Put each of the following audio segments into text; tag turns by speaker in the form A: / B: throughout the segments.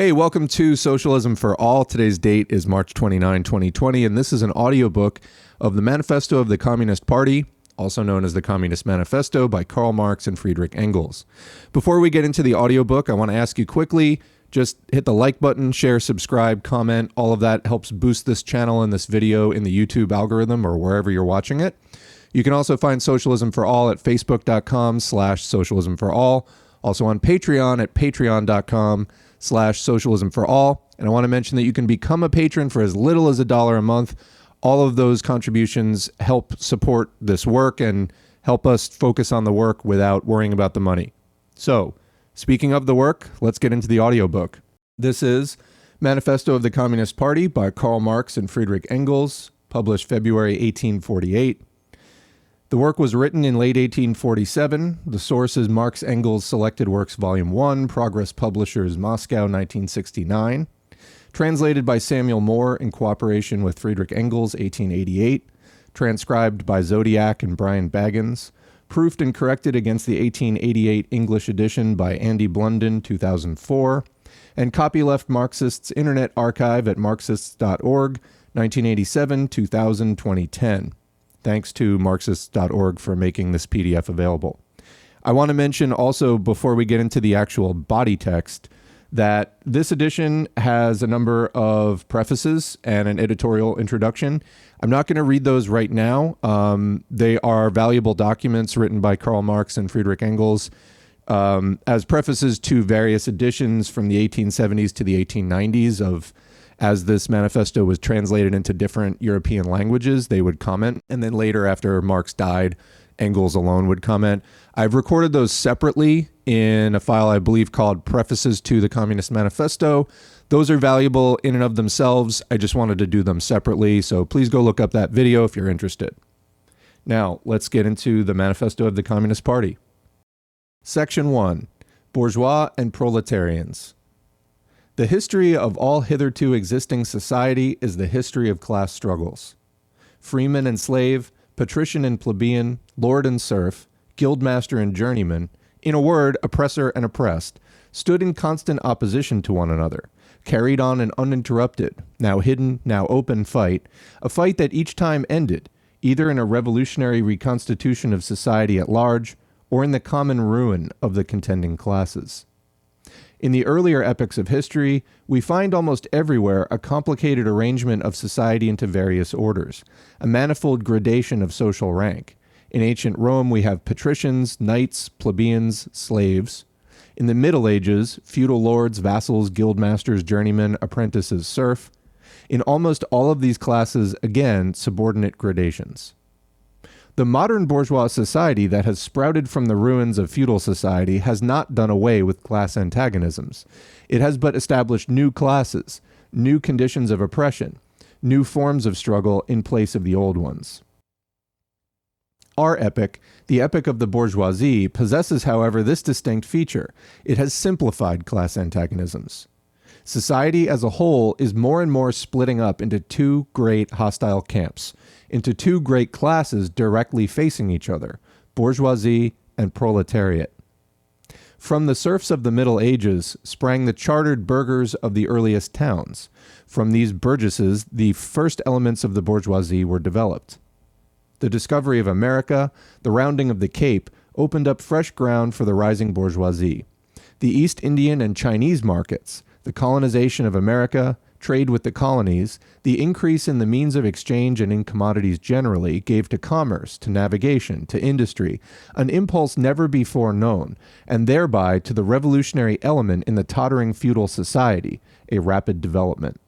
A: Hey, welcome to Socialism for All. Today's date is March 29, 2020, and this is an audiobook of the Manifesto of the Communist Party, also known as the Communist Manifesto by Karl Marx and Friedrich Engels. Before we get into the audiobook, I want to ask you quickly just hit the like button, share, subscribe, comment. All of that helps boost this channel and this video in the YouTube algorithm or wherever you're watching it. You can also find Socialism for All at facebook.com slash socialism for all. Also on Patreon at patreon.com slash socialism for all. And I want to mention that you can become a patron for as little as a dollar a month. All of those contributions help support this work and help us focus on the work without worrying about the money. So, speaking of the work, let's get into the audiobook. This is Manifesto of the Communist Party by Karl Marx and Friedrich Engels, published February 1848. The work was written in late 1847. The source is Marx Engels Selected Works Volume 1, Progress Publishers, Moscow, 1969. Translated by Samuel Moore in cooperation with Friedrich Engels, 1888. Transcribed by Zodiac and Brian Baggins. Proofed and corrected against the 1888 English edition by Andy Blunden, 2004. And copyleft Marxists Internet Archive at marxists.org, 1987, 2000, 2010. Thanks to Marxists.org for making this PDF available. I want to mention also, before we get into the actual body text, that this edition has a number of prefaces and an editorial introduction. I'm not going to read those right now. Um, they are valuable documents written by Karl Marx and Friedrich Engels um, as prefaces to various editions from the 1870s to the 1890s of as this manifesto was translated into different European languages, they would comment. And then later, after Marx died, Engels alone would comment. I've recorded those separately in a file I believe called Prefaces to the Communist Manifesto. Those are valuable in and of themselves. I just wanted to do them separately. So please go look up that video if you're interested. Now, let's get into the Manifesto of the Communist Party. Section 1 Bourgeois and Proletarians. The history of all hitherto existing society is the history of class struggles. Freeman and slave, patrician and plebeian, lord and serf, guildmaster and journeyman, in a word, oppressor and oppressed, stood in constant opposition to one another, carried on an uninterrupted, now hidden, now open fight, a fight that each time ended, either in a revolutionary reconstitution of society at large, or in the common ruin of the contending classes. In the earlier epochs of history, we find almost everywhere a complicated arrangement of society into various orders, a manifold gradation of social rank. In ancient Rome, we have patricians, knights, plebeians, slaves. In the Middle Ages, feudal lords, vassals, guildmasters, journeymen, apprentices, serf. In almost all of these classes, again, subordinate gradations. The modern bourgeois society that has sprouted from the ruins of feudal society has not done away with class antagonisms. It has but established new classes, new conditions of oppression, new forms of struggle in place of the old ones. Our epoch, the epoch of the bourgeoisie, possesses, however, this distinct feature. It has simplified class antagonisms. Society as a whole is more and more splitting up into two great hostile camps into two great classes directly facing each other bourgeoisie and proletariat. From the serfs of the Middle Ages sprang the chartered burghers of the earliest towns. From these burgesses, the first elements of the bourgeoisie were developed. The discovery of America, the rounding of the Cape, opened up fresh ground for the rising bourgeoisie. The East Indian and Chinese markets, the colonization of America, trade with the colonies, the increase in the means of exchange and in commodities generally gave to commerce, to navigation, to industry, an impulse never before known, and thereby to the revolutionary element in the tottering feudal society, a rapid development.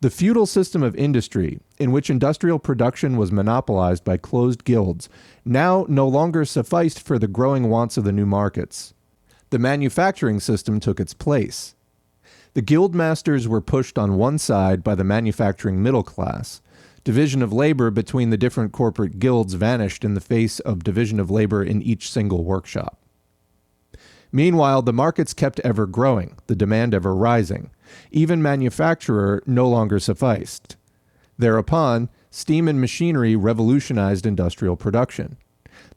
A: The feudal system of industry, in which industrial production was monopolized by closed guilds, now no longer sufficed for the growing wants of the new markets. The manufacturing system took its place. The guild masters were pushed on one side by the manufacturing middle class. Division of labor between the different corporate guilds vanished in the face of division of labor in each single workshop. Meanwhile, the markets kept ever growing, the demand ever rising. Even manufacturer no longer sufficed. Thereupon, steam and machinery revolutionized industrial production.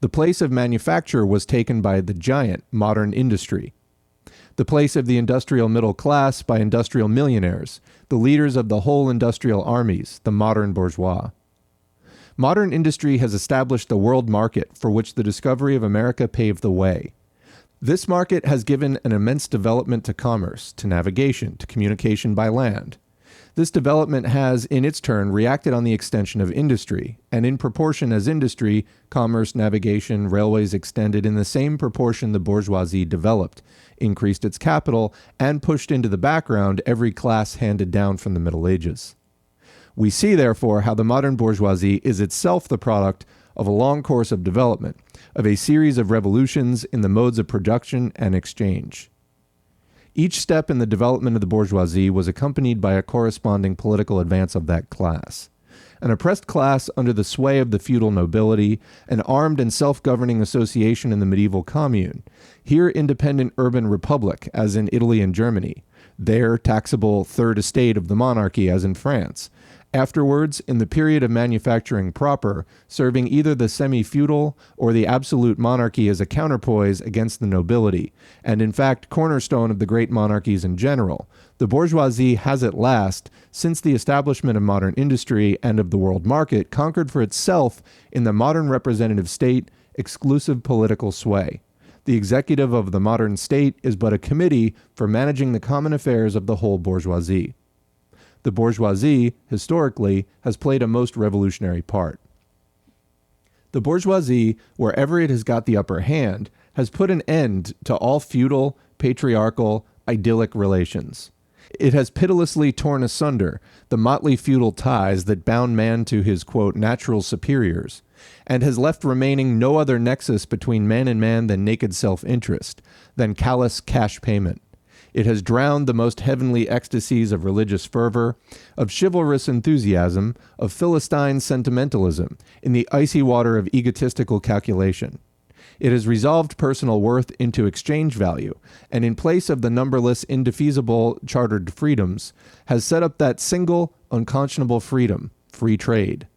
A: The place of manufacture was taken by the giant modern industry, the place of the industrial middle class by industrial millionaires, the leaders of the whole industrial armies, the modern bourgeois. Modern industry has established the world market for which the discovery of America paved the way. This market has given an immense development to commerce, to navigation, to communication by land. This development has, in its turn, reacted on the extension of industry, and in proportion as industry, commerce, navigation, railways extended in the same proportion the bourgeoisie developed, increased its capital, and pushed into the background every class handed down from the Middle Ages. We see, therefore, how the modern bourgeoisie is itself the product of a long course of development, of a series of revolutions in the modes of production and exchange. Each step in the development of the bourgeoisie was accompanied by a corresponding political advance of that class. An oppressed class under the sway of the feudal nobility, an armed and self governing association in the medieval commune, here independent urban republic, as in Italy and Germany, there taxable third estate of the monarchy, as in France, Afterwards, in the period of manufacturing proper, serving either the semi feudal or the absolute monarchy as a counterpoise against the nobility, and in fact, cornerstone of the great monarchies in general, the bourgeoisie has at last, since the establishment of modern industry and of the world market, conquered for itself in the modern representative state exclusive political sway. The executive of the modern state is but a committee for managing the common affairs of the whole bourgeoisie the bourgeoisie, historically, has played a most revolutionary part. The bourgeoisie, wherever it has got the upper hand, has put an end to all feudal, patriarchal, idyllic relations. It has pitilessly torn asunder the motley feudal ties that bound man to his quote, natural superiors, and has left remaining no other nexus between man and man than naked self interest, than callous cash payment. It has drowned the most heavenly ecstasies of religious fervor, of chivalrous enthusiasm, of Philistine sentimentalism in the icy water of egotistical calculation. It has resolved personal worth into exchange value, and in place of the numberless indefeasible chartered freedoms, has set up that single, unconscionable freedom, free trade.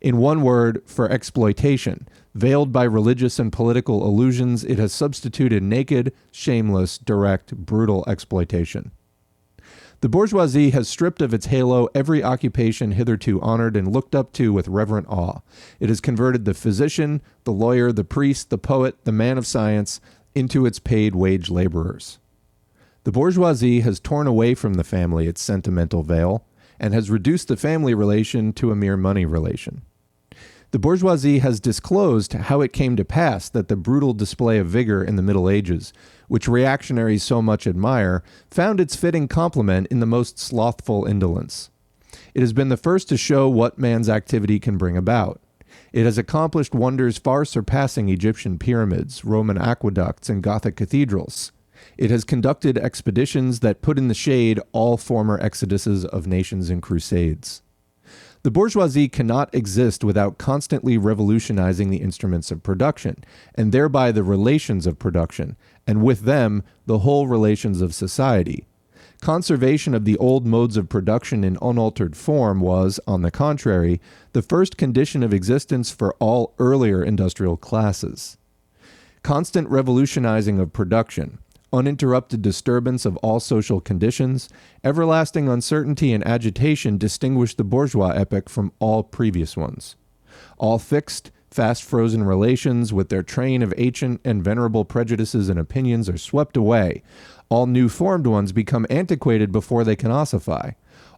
A: In one word, for exploitation, Veiled by religious and political illusions, it has substituted naked, shameless, direct, brutal exploitation. The bourgeoisie has stripped of its halo every occupation hitherto honored and looked up to with reverent awe. It has converted the physician, the lawyer, the priest, the poet, the man of science into its paid wage laborers. The bourgeoisie has torn away from the family its sentimental veil and has reduced the family relation to a mere money relation. The bourgeoisie has disclosed how it came to pass that the brutal display of vigor in the Middle Ages, which reactionaries so much admire, found its fitting complement in the most slothful indolence. It has been the first to show what man's activity can bring about. It has accomplished wonders far surpassing Egyptian pyramids, Roman aqueducts, and Gothic cathedrals. It has conducted expeditions that put in the shade all former exoduses of nations and crusades. The bourgeoisie cannot exist without constantly revolutionizing the instruments of production, and thereby the relations of production, and with them the whole relations of society. Conservation of the old modes of production in unaltered form was, on the contrary, the first condition of existence for all earlier industrial classes. Constant revolutionizing of production, uninterrupted disturbance of all social conditions, everlasting uncertainty and agitation distinguish the bourgeois epoch from all previous ones. All fixed, fast frozen relations with their train of ancient and venerable prejudices and opinions are swept away. All new formed ones become antiquated before they can ossify.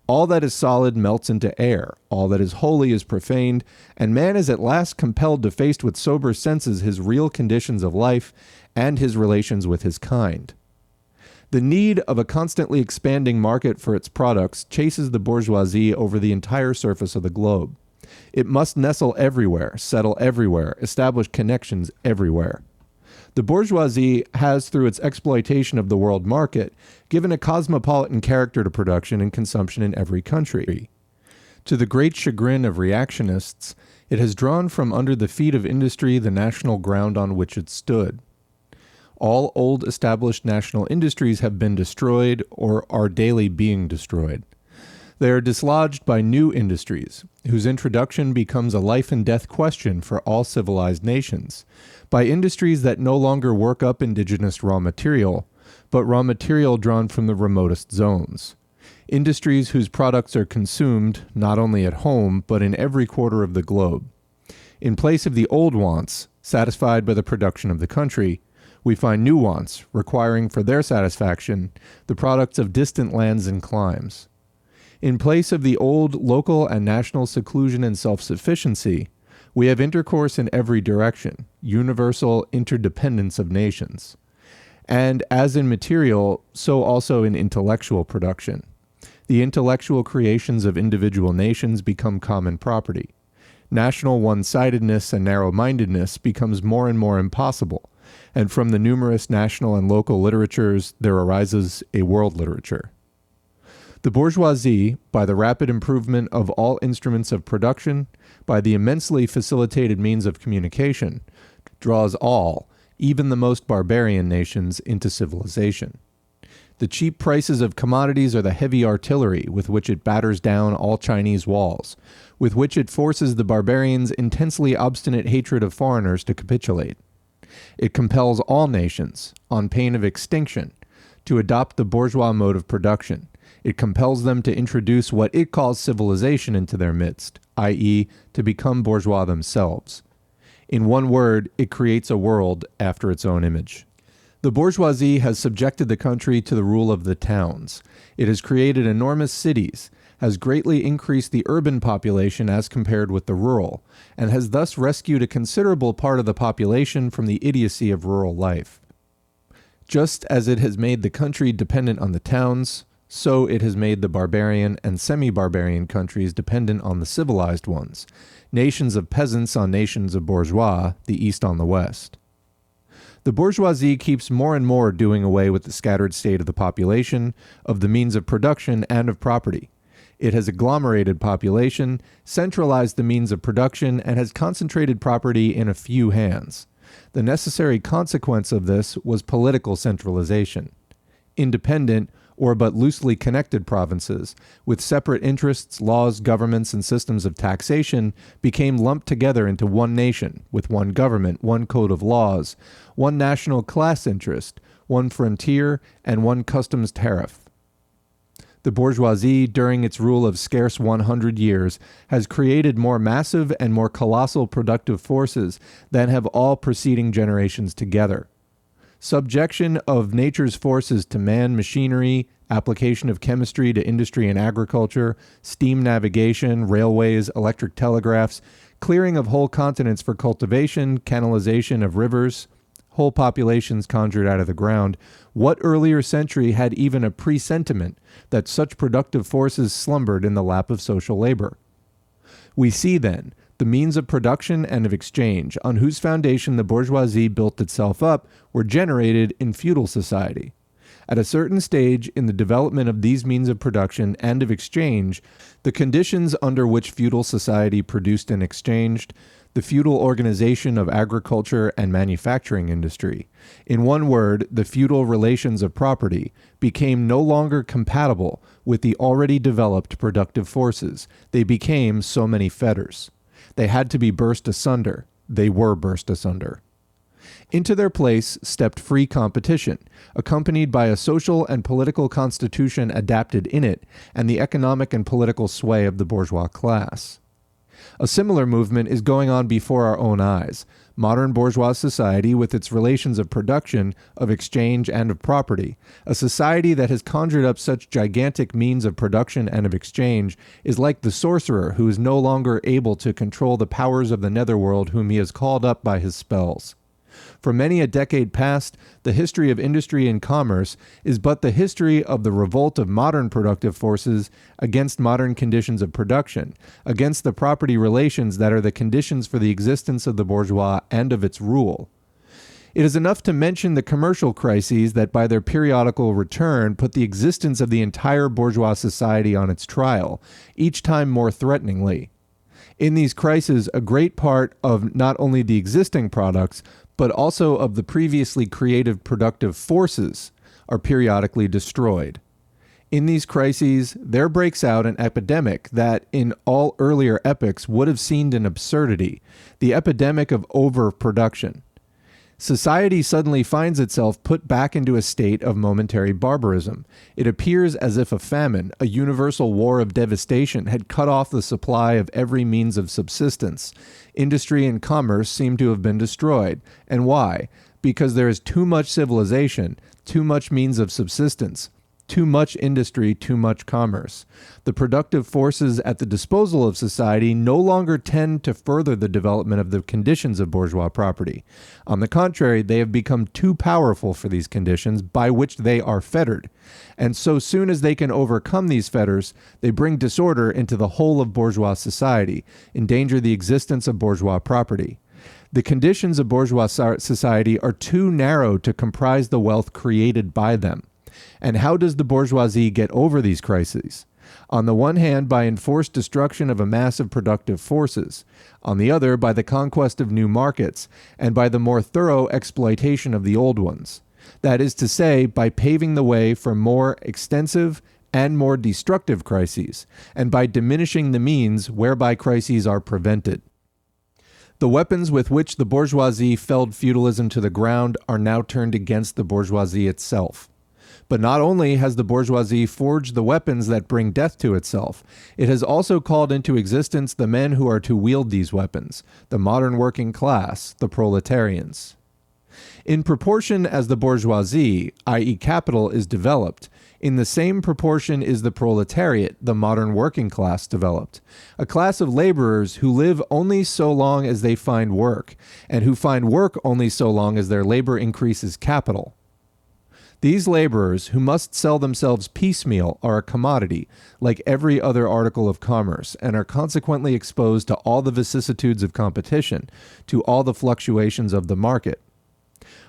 A: All that is solid melts into air, all that is holy is profaned, and man is at last compelled to face with sober senses his real conditions of life and his relations with his kind. The need of a constantly expanding market for its products chases the bourgeoisie over the entire surface of the globe. It must nestle everywhere, settle everywhere, establish connections everywhere. The bourgeoisie has, through its exploitation of the world market, given a cosmopolitan character to production and consumption in every country. To the great chagrin of reactionists, it has drawn from under the feet of industry the national ground on which it stood. All old established national industries have been destroyed or are daily being destroyed. They are dislodged by new industries, whose introduction becomes a life and death question for all civilized nations, by industries that no longer work up indigenous raw material, but raw material drawn from the remotest zones. Industries whose products are consumed not only at home, but in every quarter of the globe. In place of the old wants, satisfied by the production of the country, we find new wants, requiring for their satisfaction the products of distant lands and climes. In place of the old local and national seclusion and self sufficiency, we have intercourse in every direction, universal interdependence of nations. And as in material, so also in intellectual production. The intellectual creations of individual nations become common property. National one sidedness and narrow mindedness becomes more and more impossible, and from the numerous national and local literatures there arises a world literature. The bourgeoisie, by the rapid improvement of all instruments of production, by the immensely facilitated means of communication, draws all, even the most barbarian nations, into civilization. The cheap prices of commodities are the heavy artillery with which it batters down all Chinese walls, with which it forces the barbarians' intensely obstinate hatred of foreigners to capitulate. It compels all nations, on pain of extinction, to adopt the bourgeois mode of production. It compels them to introduce what it calls civilization into their midst, i.e., to become bourgeois themselves. In one word, it creates a world after its own image. The bourgeoisie has subjected the country to the rule of the towns. It has created enormous cities, has greatly increased the urban population as compared with the rural, and has thus rescued a considerable part of the population from the idiocy of rural life. Just as it has made the country dependent on the towns, so it has made the barbarian and semi barbarian countries dependent on the civilized ones, nations of peasants on nations of bourgeois, the East on the West. The bourgeoisie keeps more and more doing away with the scattered state of the population, of the means of production, and of property. It has agglomerated population, centralized the means of production, and has concentrated property in a few hands. The necessary consequence of this was political centralization. Independent, or but loosely connected provinces, with separate interests, laws, governments, and systems of taxation, became lumped together into one nation, with one government, one code of laws, one national class interest, one frontier, and one customs tariff. The bourgeoisie, during its rule of scarce 100 years, has created more massive and more colossal productive forces than have all preceding generations together. Subjection of nature's forces to man machinery, application of chemistry to industry and agriculture, steam navigation, railways, electric telegraphs, clearing of whole continents for cultivation, canalization of rivers, whole populations conjured out of the ground, what earlier century had even a presentiment that such productive forces slumbered in the lap of social labor? We see then the means of production and of exchange, on whose foundation the bourgeoisie built itself up, were generated in feudal society. At a certain stage in the development of these means of production and of exchange, the conditions under which feudal society produced and exchanged the feudal organization of agriculture and manufacturing industry. In one word, the feudal relations of property became no longer compatible with the already developed productive forces. They became so many fetters. They had to be burst asunder. They were burst asunder. Into their place stepped free competition, accompanied by a social and political constitution adapted in it, and the economic and political sway of the bourgeois class. A similar movement is going on before our own eyes. Modern bourgeois society, with its relations of production, of exchange, and of property, a society that has conjured up such gigantic means of production and of exchange, is like the sorcerer who is no longer able to control the powers of the netherworld whom he has called up by his spells. For many a decade past, the history of industry and commerce is but the history of the revolt of modern productive forces against modern conditions of production, against the property relations that are the conditions for the existence of the bourgeois and of its rule. It is enough to mention the commercial crises that, by their periodical return, put the existence of the entire bourgeois society on its trial, each time more threateningly. In these crises, a great part of not only the existing products, but also of the previously creative productive forces are periodically destroyed. In these crises, there breaks out an epidemic that, in all earlier epochs, would have seemed an absurdity the epidemic of overproduction. Society suddenly finds itself put back into a state of momentary barbarism. It appears as if a famine, a universal war of devastation, had cut off the supply of every means of subsistence. Industry and commerce seem to have been destroyed. And why? Because there is too much civilization, too much means of subsistence, too much industry, too much commerce. The productive forces at the disposal of society no longer tend to further the development of the conditions of bourgeois property. On the contrary, they have become too powerful for these conditions by which they are fettered. And so soon as they can overcome these fetters, they bring disorder into the whole of bourgeois society, endanger the existence of bourgeois property. The conditions of bourgeois society are too narrow to comprise the wealth created by them. And how does the bourgeoisie get over these crises? On the one hand, by enforced destruction of a mass of productive forces, on the other, by the conquest of new markets, and by the more thorough exploitation of the old ones. That is to say, by paving the way for more extensive and more destructive crises, and by diminishing the means whereby crises are prevented. The weapons with which the bourgeoisie felled feudalism to the ground are now turned against the bourgeoisie itself. But not only has the bourgeoisie forged the weapons that bring death to itself, it has also called into existence the men who are to wield these weapons, the modern working class, the proletarians. In proportion as the bourgeoisie, i.e., capital, is developed, in the same proportion is the proletariat, the modern working class, developed. A class of laborers who live only so long as they find work, and who find work only so long as their labor increases capital. These laborers, who must sell themselves piecemeal, are a commodity, like every other article of commerce, and are consequently exposed to all the vicissitudes of competition, to all the fluctuations of the market.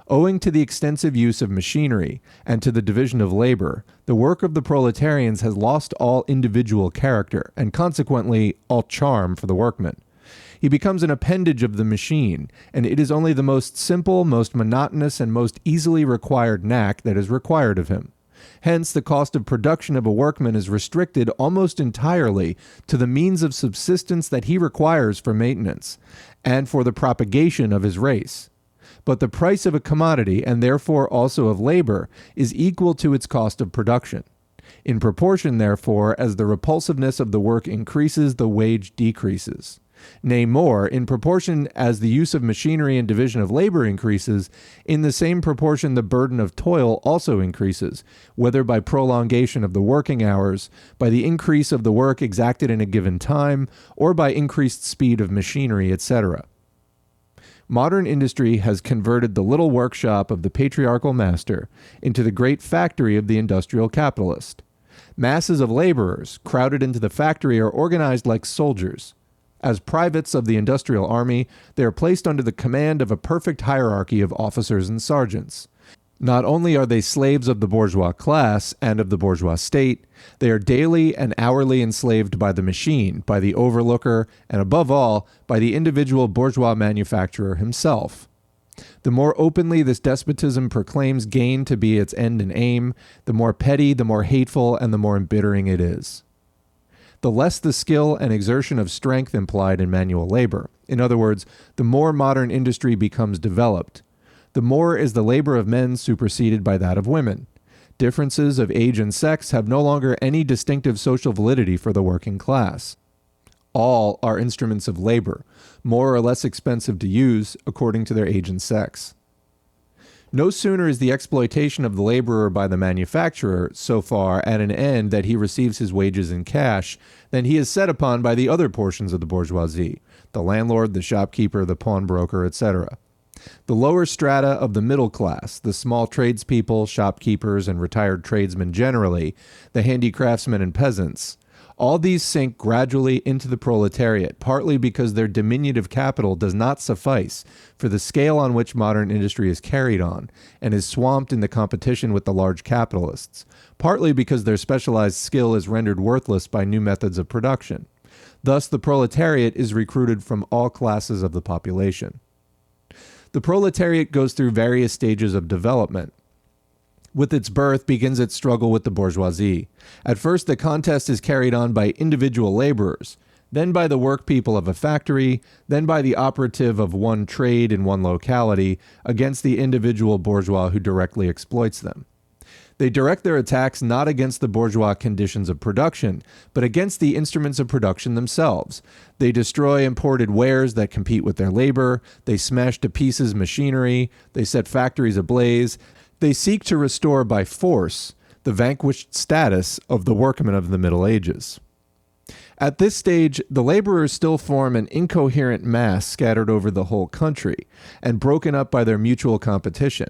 A: Owing to the extensive use of machinery and to the division of labor, the work of the proletarians has lost all individual character and consequently all charm for the workman. He becomes an appendage of the machine, and it is only the most simple, most monotonous, and most easily required knack that is required of him. Hence, the cost of production of a workman is restricted almost entirely to the means of subsistence that he requires for maintenance and for the propagation of his race. But the price of a commodity, and therefore also of labor, is equal to its cost of production. In proportion, therefore, as the repulsiveness of the work increases, the wage decreases. Nay, more, in proportion as the use of machinery and division of labor increases, in the same proportion the burden of toil also increases, whether by prolongation of the working hours, by the increase of the work exacted in a given time, or by increased speed of machinery, etc. Modern industry has converted the little workshop of the patriarchal master into the great factory of the industrial capitalist. Masses of laborers crowded into the factory are organized like soldiers. As privates of the industrial army, they are placed under the command of a perfect hierarchy of officers and sergeants. Not only are they slaves of the bourgeois class and of the bourgeois state, they are daily and hourly enslaved by the machine, by the overlooker, and above all, by the individual bourgeois manufacturer himself. The more openly this despotism proclaims gain to be its end and aim, the more petty, the more hateful, and the more embittering it is the less the skill and exertion of strength implied in manual labor. In other words, the more modern industry becomes developed, the more is the labor of men superseded by that of women. Differences of age and sex have no longer any distinctive social validity for the working class. All are instruments of labor, more or less expensive to use according to their age and sex. No sooner is the exploitation of the laborer by the manufacturer so far at an end that he receives his wages in cash than he is set upon by the other portions of the bourgeoisie the landlord, the shopkeeper, the pawnbroker, etc. The lower strata of the middle class, the small tradespeople, shopkeepers, and retired tradesmen generally, the handicraftsmen and peasants, all these sink gradually into the proletariat, partly because their diminutive capital does not suffice for the scale on which modern industry is carried on and is swamped in the competition with the large capitalists, partly because their specialized skill is rendered worthless by new methods of production. Thus, the proletariat is recruited from all classes of the population. The proletariat goes through various stages of development with its birth begins its struggle with the bourgeoisie. At first, the contest is carried on by individual laborers. then by the workpeople of a factory, then by the operative of one trade in one locality against the individual bourgeois who directly exploits them. They direct their attacks not against the bourgeois conditions of production, but against the instruments of production themselves. They destroy imported wares that compete with their labor. They smash to pieces machinery. They set factories ablaze. They seek to restore by force the vanquished status of the workmen of the Middle Ages. At this stage, the laborers still form an incoherent mass scattered over the whole country and broken up by their mutual competition.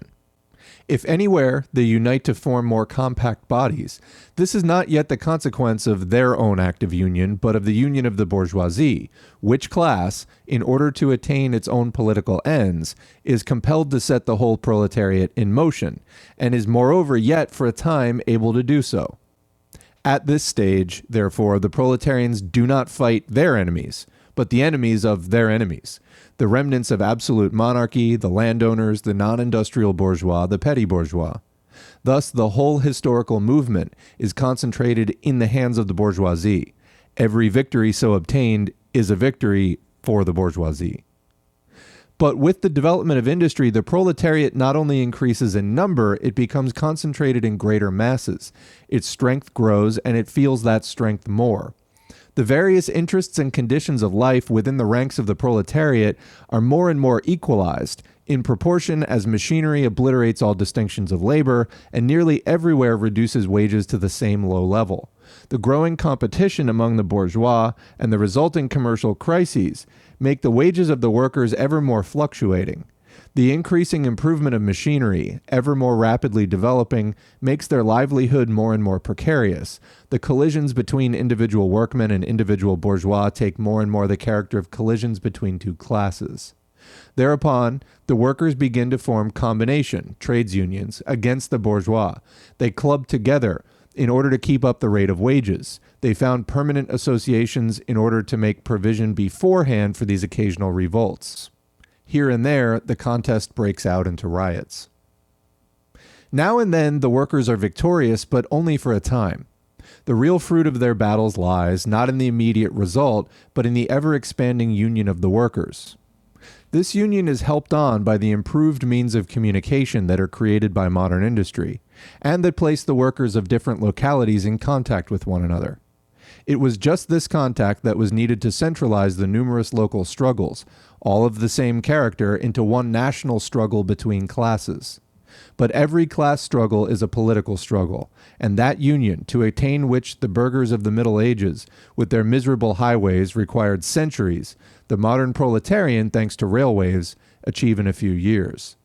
A: If anywhere they unite to form more compact bodies, this is not yet the consequence of their own active union, but of the union of the bourgeoisie, which class, in order to attain its own political ends, is compelled to set the whole proletariat in motion, and is moreover yet for a time able to do so. At this stage, therefore, the proletarians do not fight their enemies, but the enemies of their enemies the remnants of absolute monarchy, the landowners, the non industrial bourgeois, the petty bourgeois. Thus, the whole historical movement is concentrated in the hands of the bourgeoisie. Every victory so obtained is a victory for the bourgeoisie. But with the development of industry, the proletariat not only increases in number, it becomes concentrated in greater masses. Its strength grows, and it feels that strength more. The various interests and conditions of life within the ranks of the proletariat are more and more equalized in proportion as machinery obliterates all distinctions of labor and nearly everywhere reduces wages to the same low level. The growing competition among the bourgeois and the resulting commercial crises make the wages of the workers ever more fluctuating. The increasing improvement of machinery, ever more rapidly developing, makes their livelihood more and more precarious. The collisions between individual workmen and individual bourgeois take more and more the character of collisions between two classes. Thereupon, the workers begin to form combination, trades unions, against the bourgeois. They club together in order to keep up the rate of wages. They found permanent associations in order to make provision beforehand for these occasional revolts. Here and there, the contest breaks out into riots. Now and then, the workers are victorious, but only for a time. The real fruit of their battles lies not in the immediate result, but in the ever expanding union of the workers. This union is helped on by the improved means of communication that are created by modern industry, and that place the workers of different localities in contact with one another. It was just this contact that was needed to centralize the numerous local struggles, all of the same character, into one national struggle between classes. But every class struggle is a political struggle, and that union, to attain which the burghers of the Middle Ages, with their miserable highways, required centuries, the modern proletarian, thanks to railways, achieve in a few years.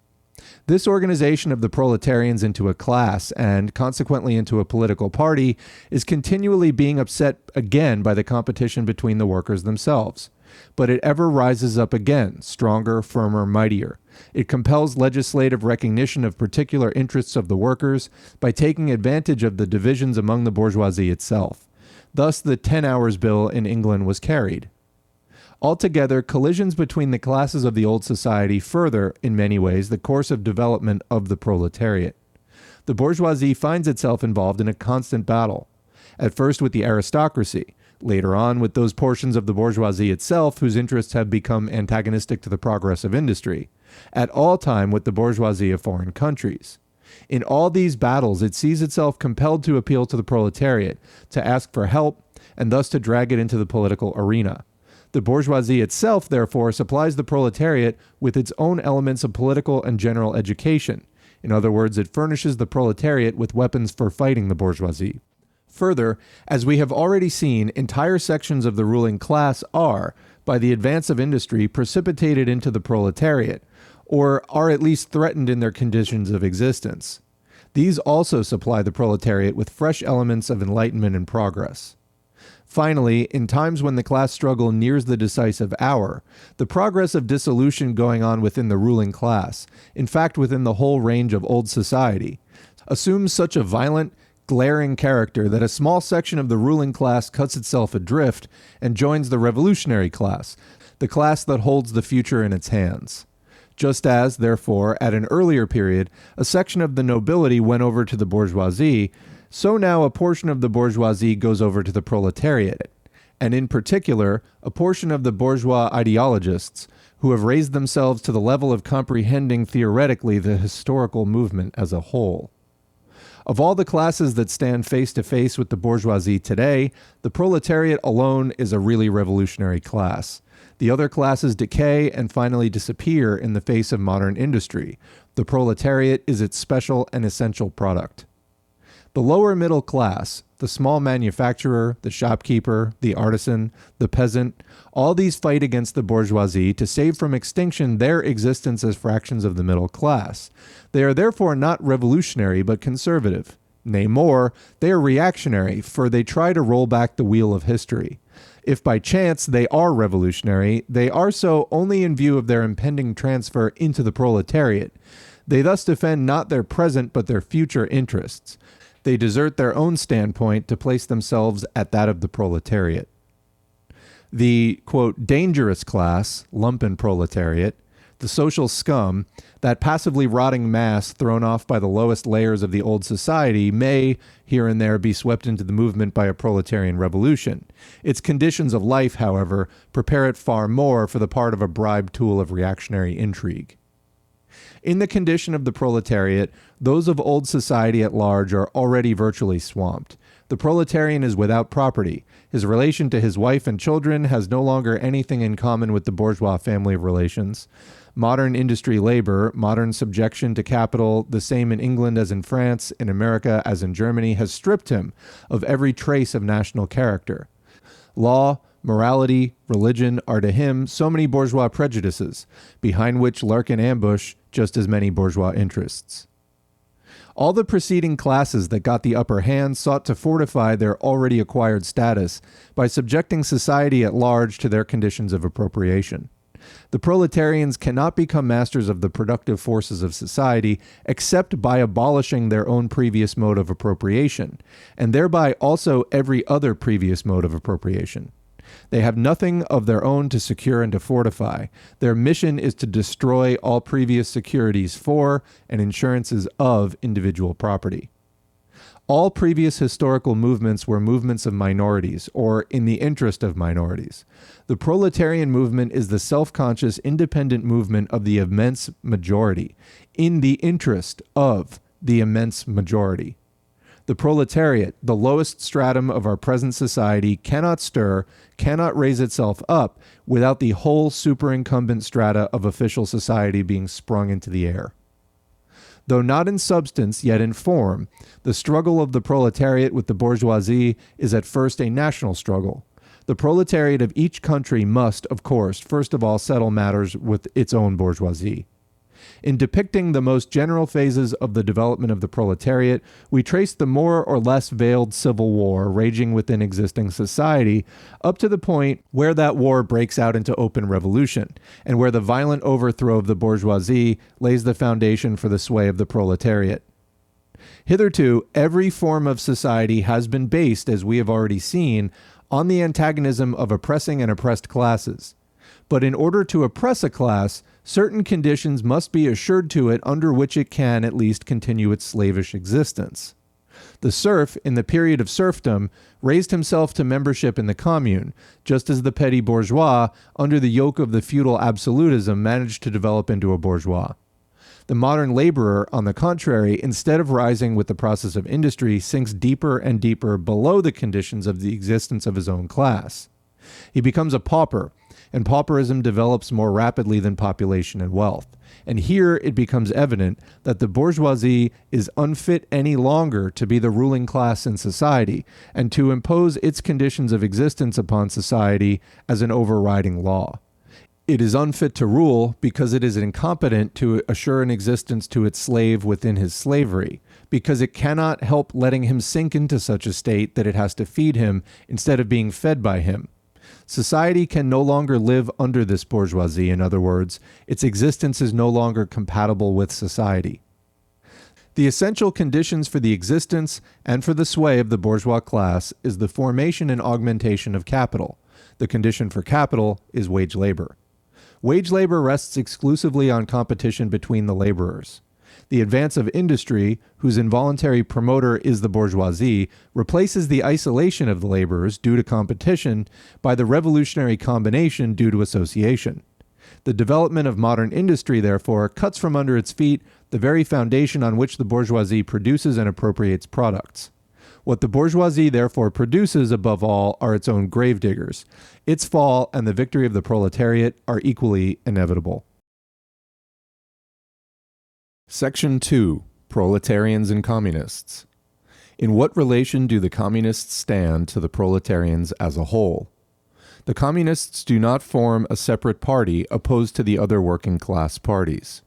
A: This organization of the proletarians into a class and consequently into a political party is continually being upset again by the competition between the workers themselves. But it ever rises up again, stronger, firmer, mightier. It compels legislative recognition of particular interests of the workers by taking advantage of the divisions among the bourgeoisie itself. Thus, the 10 Hours Bill in England was carried. Altogether, collisions between the classes of the old society further, in many ways, the course of development of the proletariat. The bourgeoisie finds itself involved in a constant battle, at first with the aristocracy, later on with those portions of the bourgeoisie itself whose interests have become antagonistic to the progress of industry, at all time with the bourgeoisie of foreign countries. In all these battles, it sees itself compelled to appeal to the proletariat, to ask for help, and thus to drag it into the political arena. The bourgeoisie itself, therefore, supplies the proletariat with its own elements of political and general education. In other words, it furnishes the proletariat with weapons for fighting the bourgeoisie. Further, as we have already seen, entire sections of the ruling class are, by the advance of industry, precipitated into the proletariat, or are at least threatened in their conditions of existence. These also supply the proletariat with fresh elements of enlightenment and progress. Finally, in times when the class struggle nears the decisive hour, the progress of dissolution going on within the ruling class, in fact within the whole range of old society, assumes such a violent, glaring character that a small section of the ruling class cuts itself adrift and joins the revolutionary class, the class that holds the future in its hands. Just as, therefore, at an earlier period, a section of the nobility went over to the bourgeoisie, so now a portion of the bourgeoisie goes over to the proletariat. and in particular, a portion of the bourgeois ideologists who have raised themselves to the level of comprehending theoretically the historical movement as a whole. Of all the classes that stand face to face with the bourgeoisie today, the proletariat alone is a really revolutionary class. The other classes decay and finally disappear in the face of modern industry. The proletariat is its special and essential product. The lower middle class, the small manufacturer, the shopkeeper, the artisan, the peasant, all these fight against the bourgeoisie to save from extinction their existence as fractions of the middle class. They are therefore not revolutionary but conservative. Nay, more, they are reactionary, for they try to roll back the wheel of history. If by chance they are revolutionary, they are so only in view of their impending transfer into the proletariat. They thus defend not their present but their future interests. They desert their own standpoint to place themselves at that of the proletariat. The, quote, dangerous class, lumpen proletariat, the social scum, that passively rotting mass thrown off by the lowest layers of the old society may, here and there, be swept into the movement by a proletarian revolution. Its conditions of life, however, prepare it far more for the part of a bribed tool of reactionary intrigue. In the condition of the proletariat, those of old society at large are already virtually swamped. The proletarian is without property. His relation to his wife and children has no longer anything in common with the bourgeois family of relations. Modern industry labor, modern subjection to capital, the same in England as in France, in America as in Germany, has stripped him of every trace of national character. Law, morality, religion are to him so many bourgeois prejudices, behind which lurk in ambush just as many bourgeois interests. All the preceding classes that got the upper hand sought to fortify their already acquired status by subjecting society at large to their conditions of appropriation. The proletarians cannot become masters of the productive forces of society except by abolishing their own previous mode of appropriation, and thereby also every other previous mode of appropriation. They have nothing of their own to secure and to fortify. Their mission is to destroy all previous securities for and insurances of individual property. All previous historical movements were movements of minorities, or in the interest of minorities. The proletarian movement is the self conscious, independent movement of the immense majority, in the interest of the immense majority. The proletariat, the lowest stratum of our present society, cannot stir, cannot raise itself up without the whole superincumbent strata of official society being sprung into the air. Though not in substance, yet in form, the struggle of the proletariat with the bourgeoisie is at first a national struggle. The proletariat of each country must, of course, first of all settle matters with its own bourgeoisie. In depicting the most general phases of the development of the proletariat, we trace the more or less veiled civil war raging within existing society up to the point where that war breaks out into open revolution, and where the violent overthrow of the bourgeoisie lays the foundation for the sway of the proletariat. Hitherto, every form of society has been based, as we have already seen, on the antagonism of oppressing and oppressed classes. But in order to oppress a class, certain conditions must be assured to it under which it can at least continue its slavish existence. The serf, in the period of serfdom, raised himself to membership in the commune, just as the petty bourgeois, under the yoke of the feudal absolutism, managed to develop into a bourgeois. The modern laborer, on the contrary, instead of rising with the process of industry, sinks deeper and deeper below the conditions of the existence of his own class. He becomes a pauper, and pauperism develops more rapidly than population and wealth. And here it becomes evident that the bourgeoisie is unfit any longer to be the ruling class in society and to impose its conditions of existence upon society as an overriding law. It is unfit to rule because it is incompetent to assure an existence to its slave within his slavery, because it cannot help letting him sink into such a state that it has to feed him instead of being fed by him Society can no longer live under this bourgeoisie, in other words, its existence is no longer compatible with society. The essential conditions for the existence and for the sway of the bourgeois class is the formation and augmentation of capital. The condition for capital is wage labor. Wage labor rests exclusively on competition between the laborers. The advance of industry, whose involuntary promoter is the bourgeoisie, replaces the isolation of the laborers due to competition by the revolutionary combination due to association. The development of modern industry, therefore, cuts from under its feet the very foundation on which the bourgeoisie produces and appropriates products. What the bourgeoisie therefore produces above all are its own gravediggers. Its fall and the victory of the proletariat are equally inevitable. Section 2 Proletarians and Communists. In what relation do the communists stand to the proletarians as a whole? The communists do not form a separate party opposed to the other working class parties.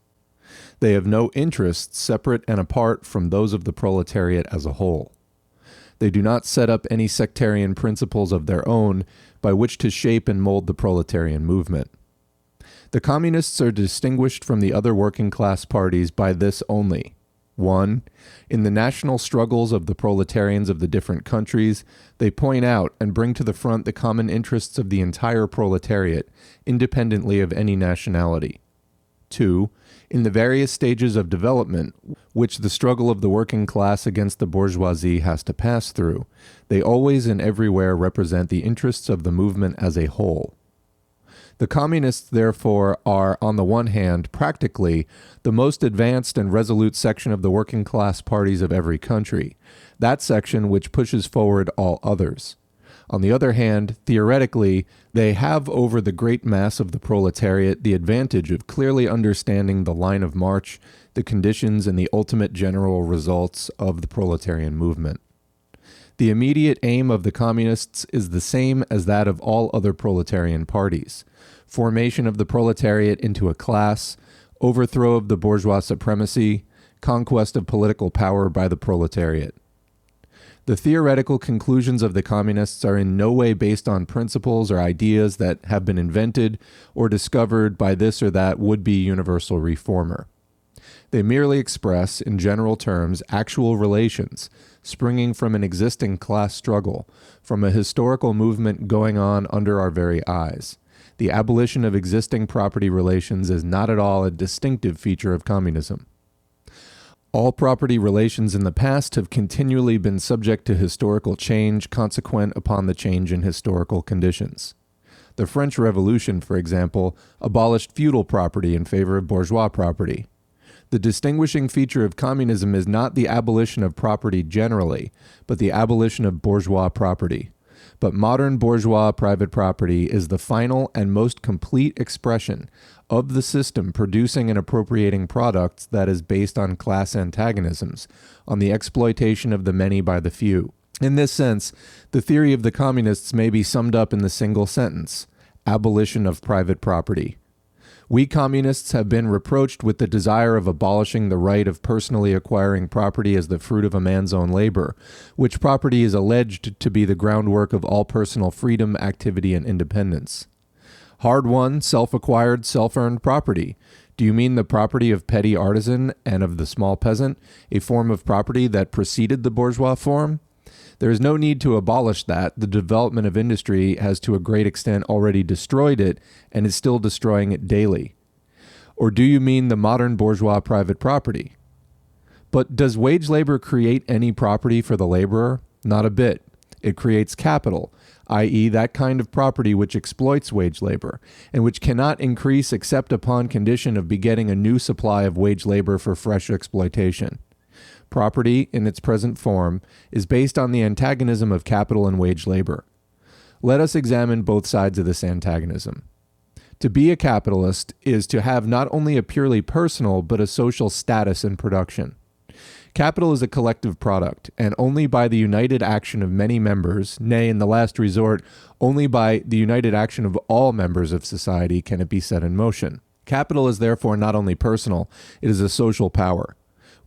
A: They have no interests separate and apart from those of the proletariat as a whole. They do not set up any sectarian principles of their own by which to shape and mold the proletarian movement. The communists are distinguished from the other working class parties by this only. 1. In the national struggles of the proletarians of the different countries, they point out and bring to the front the common interests of the entire proletariat, independently of any nationality. 2. In the various stages of development, which the struggle of the working class against the bourgeoisie has to pass through, they always and everywhere represent the interests of the movement as a whole. The communists, therefore, are, on the one hand, practically the most advanced and resolute section of the working class parties of every country, that section which pushes forward all others. On the other hand, theoretically, they have over the great mass of the proletariat the advantage of clearly understanding the line of march, the conditions, and the ultimate general results of the proletarian movement. The immediate aim of the communists is the same as that of all other proletarian parties formation of the proletariat into a class, overthrow of the bourgeois supremacy, conquest of political power by the proletariat. The theoretical conclusions of the communists are in no way based on principles or ideas that have been invented or discovered by this or that would be universal reformer. They merely express, in general terms, actual relations springing from an existing class struggle, from a historical movement going on under our very eyes. The abolition of existing property relations is not at all a distinctive feature of communism. All property relations in the past have continually been subject to historical change consequent upon the change in historical conditions. The French Revolution, for example, abolished feudal property in favor of bourgeois property. The distinguishing feature of communism is not the abolition of property generally, but the abolition of bourgeois property. But modern bourgeois private property is the final and most complete expression of the system producing and appropriating products that is based on class antagonisms, on the exploitation of the many by the few. In this sense, the theory of the communists may be summed up in the single sentence abolition of private property. We communists have been reproached with the desire of abolishing the right of personally acquiring property as the fruit of a man's own labor, which property is alleged to be the groundwork of all personal freedom, activity, and independence. Hard won, self acquired, self earned property. Do you mean the property of petty artisan and of the small peasant, a form of property that preceded the bourgeois form? There is no need to abolish that. The development of industry has to a great extent already destroyed it and is still destroying it daily. Or do you mean the modern bourgeois private property? But does wage labor create any property for the laborer? Not a bit. It creates capital, i.e., that kind of property which exploits wage labor, and which cannot increase except upon condition of begetting a new supply of wage labor for fresh exploitation property in its present form, is based on the antagonism of capital and wage labor. Let us examine both sides of this antagonism. To be a capitalist is to have not only a purely personal but a social status in production. Capital is a collective product, and only by the united action of many members, nay, in the last resort, only by the united action of all members of society can it be set in motion. Capital is therefore not only personal, it is a social power.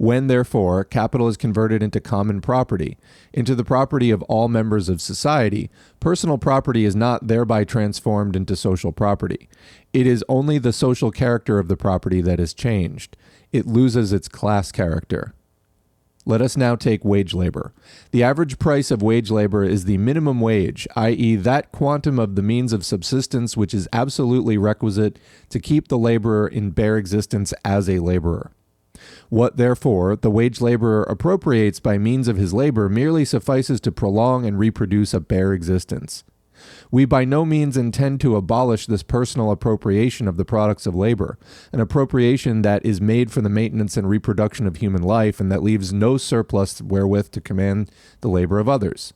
A: When, therefore, capital is converted into common property, into the property of all members of society, personal property is not thereby transformed into social property. It is only the social character of the property that is changed. It loses its class character. Let us now take wage labor. The average price of wage labor is the minimum wage, i.e., that quantum of the means of subsistence which is absolutely requisite to keep the laborer in bare existence as a laborer. What, therefore, the wage laborer appropriates by means of his labor merely suffices to prolong and reproduce a bare existence. We by no means intend to abolish this personal appropriation of the products of labor, an appropriation that is made for the maintenance and reproduction of human life and that leaves no surplus wherewith to command the labor of others.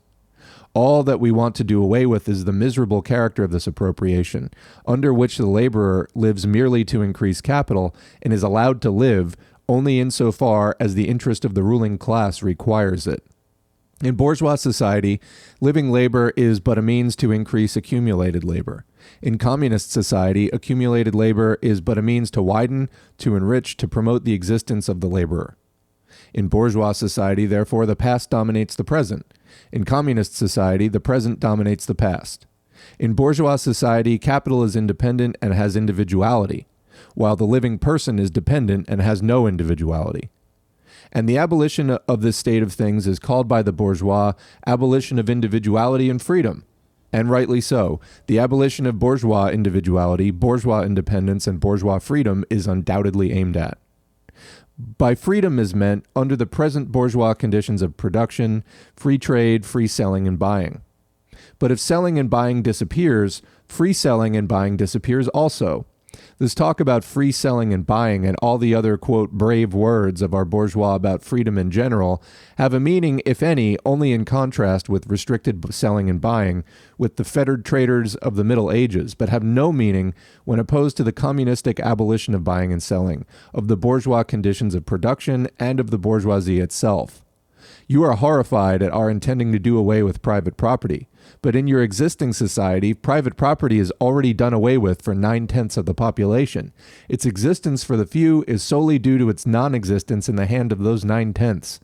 A: All that we want to do away with is the miserable character of this appropriation, under which the laborer lives merely to increase capital and is allowed to live only insofar as the interest of the ruling class requires it. In bourgeois society, living labor is but a means to increase accumulated labor. In communist society, accumulated labor is but a means to widen, to enrich, to promote the existence of the laborer. In bourgeois society, therefore, the past dominates the present. In communist society, the present dominates the past. In bourgeois society, capital is independent and has individuality, while the living person is dependent and has no individuality. And the abolition of this state of things is called by the bourgeois abolition of individuality and freedom. And rightly so. The abolition of bourgeois individuality, bourgeois independence, and bourgeois freedom is undoubtedly aimed at. By freedom is meant under the present bourgeois conditions of production, free trade, free selling, and buying. But if selling and buying disappears, free selling and buying disappears also. This talk about free selling and buying and all the other, quote, brave words of our bourgeois about freedom in general have a meaning, if any, only in contrast with restricted selling and buying, with the fettered traders of the Middle Ages, but have no meaning when opposed to the communistic abolition of buying and selling, of the bourgeois conditions of production, and of the bourgeoisie itself. You are horrified at our intending to do away with private property. But in your existing society, private property is already done away with for nine tenths of the population. Its existence for the few is solely due to its non existence in the hand of those nine tenths.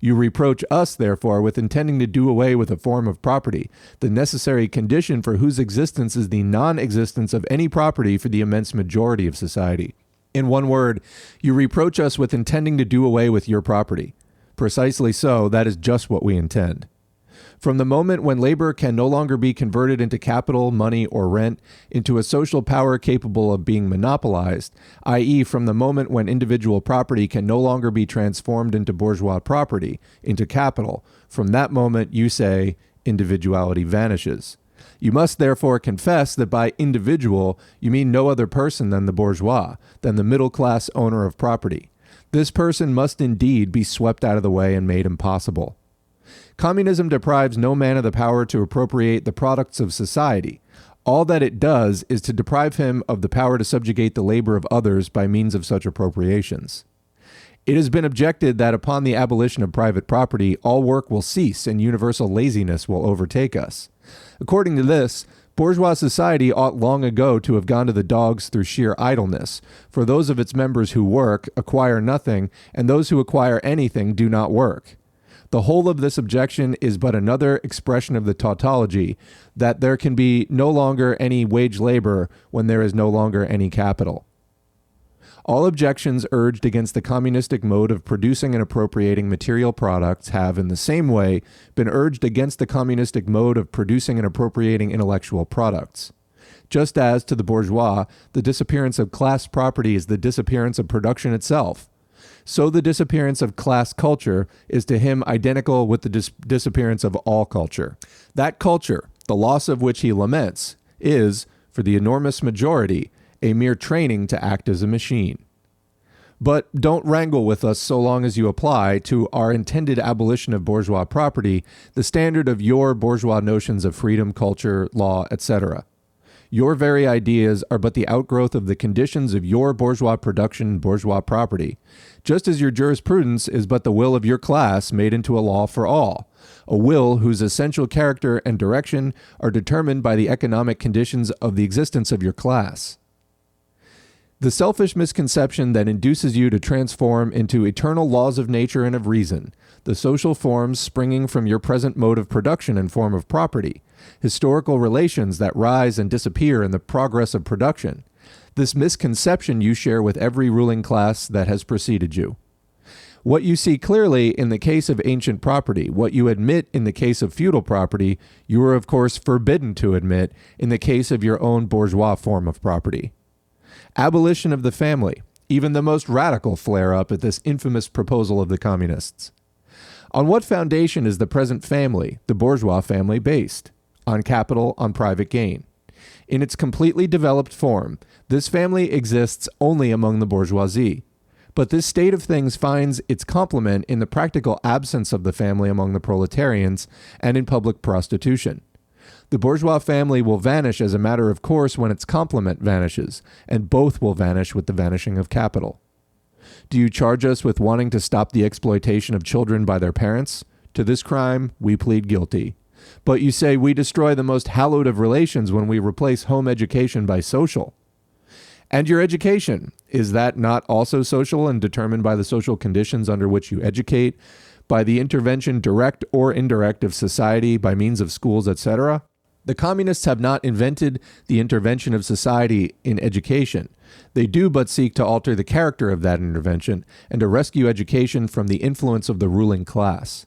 A: You reproach us, therefore, with intending to do away with a form of property, the necessary condition for whose existence is the non existence of any property for the immense majority of society. In one word, you reproach us with intending to do away with your property. Precisely so, that is just what we intend. From the moment when labor can no longer be converted into capital, money, or rent, into a social power capable of being monopolized, i.e., from the moment when individual property can no longer be transformed into bourgeois property, into capital, from that moment you say individuality vanishes. You must therefore confess that by individual you mean no other person than the bourgeois, than the middle class owner of property. This person must indeed be swept out of the way and made impossible. Communism deprives no man of the power to appropriate the products of society. All that it does is to deprive him of the power to subjugate the labor of others by means of such appropriations. It has been objected that upon the abolition of private property, all work will cease and universal laziness will overtake us. According to this, bourgeois society ought long ago to have gone to the dogs through sheer idleness, for those of its members who work acquire nothing, and those who acquire anything do not work. The whole of this objection is but another expression of the tautology that there can be no longer any wage labor when there is no longer any capital. All objections urged against the communistic mode of producing and appropriating material products have, in the same way, been urged against the communistic mode of producing and appropriating intellectual products. Just as, to the bourgeois, the disappearance of class property is the disappearance of production itself, so the disappearance of class culture is to him identical with the dis- disappearance of all culture. That culture, the loss of which he laments, is, for the enormous majority, a mere training to act as a machine. But don't wrangle with us so long as you apply to our intended abolition of bourgeois property the standard of your bourgeois notions of freedom, culture, law, etc. Your very ideas are but the outgrowth of the conditions of your bourgeois production and bourgeois property, just as your jurisprudence is but the will of your class made into a law for all, a will whose essential character and direction are determined by the economic conditions of the existence of your class. The selfish misconception that induces you to transform into eternal laws of nature and of reason the social forms springing from your present mode of production and form of property, historical relations that rise and disappear in the progress of production. This misconception you share with every ruling class that has preceded you. What you see clearly in the case of ancient property, what you admit in the case of feudal property, you are of course forbidden to admit in the case of your own bourgeois form of property. Abolition of the family, even the most radical flare up at this infamous proposal of the communists. On what foundation is the present family, the bourgeois family, based? On capital, on private gain. In its completely developed form, this family exists only among the bourgeoisie. But this state of things finds its complement in the practical absence of the family among the proletarians and in public prostitution. The bourgeois family will vanish as a matter of course when its complement vanishes, and both will vanish with the vanishing of capital. Do you charge us with wanting to stop the exploitation of children by their parents? To this crime, we plead guilty. But you say we destroy the most hallowed of relations when we replace home education by social. And your education, is that not also social and determined by the social conditions under which you educate, by the intervention, direct or indirect, of society by means of schools, etc.? The communists have not invented the intervention of society in education. They do but seek to alter the character of that intervention and to rescue education from the influence of the ruling class.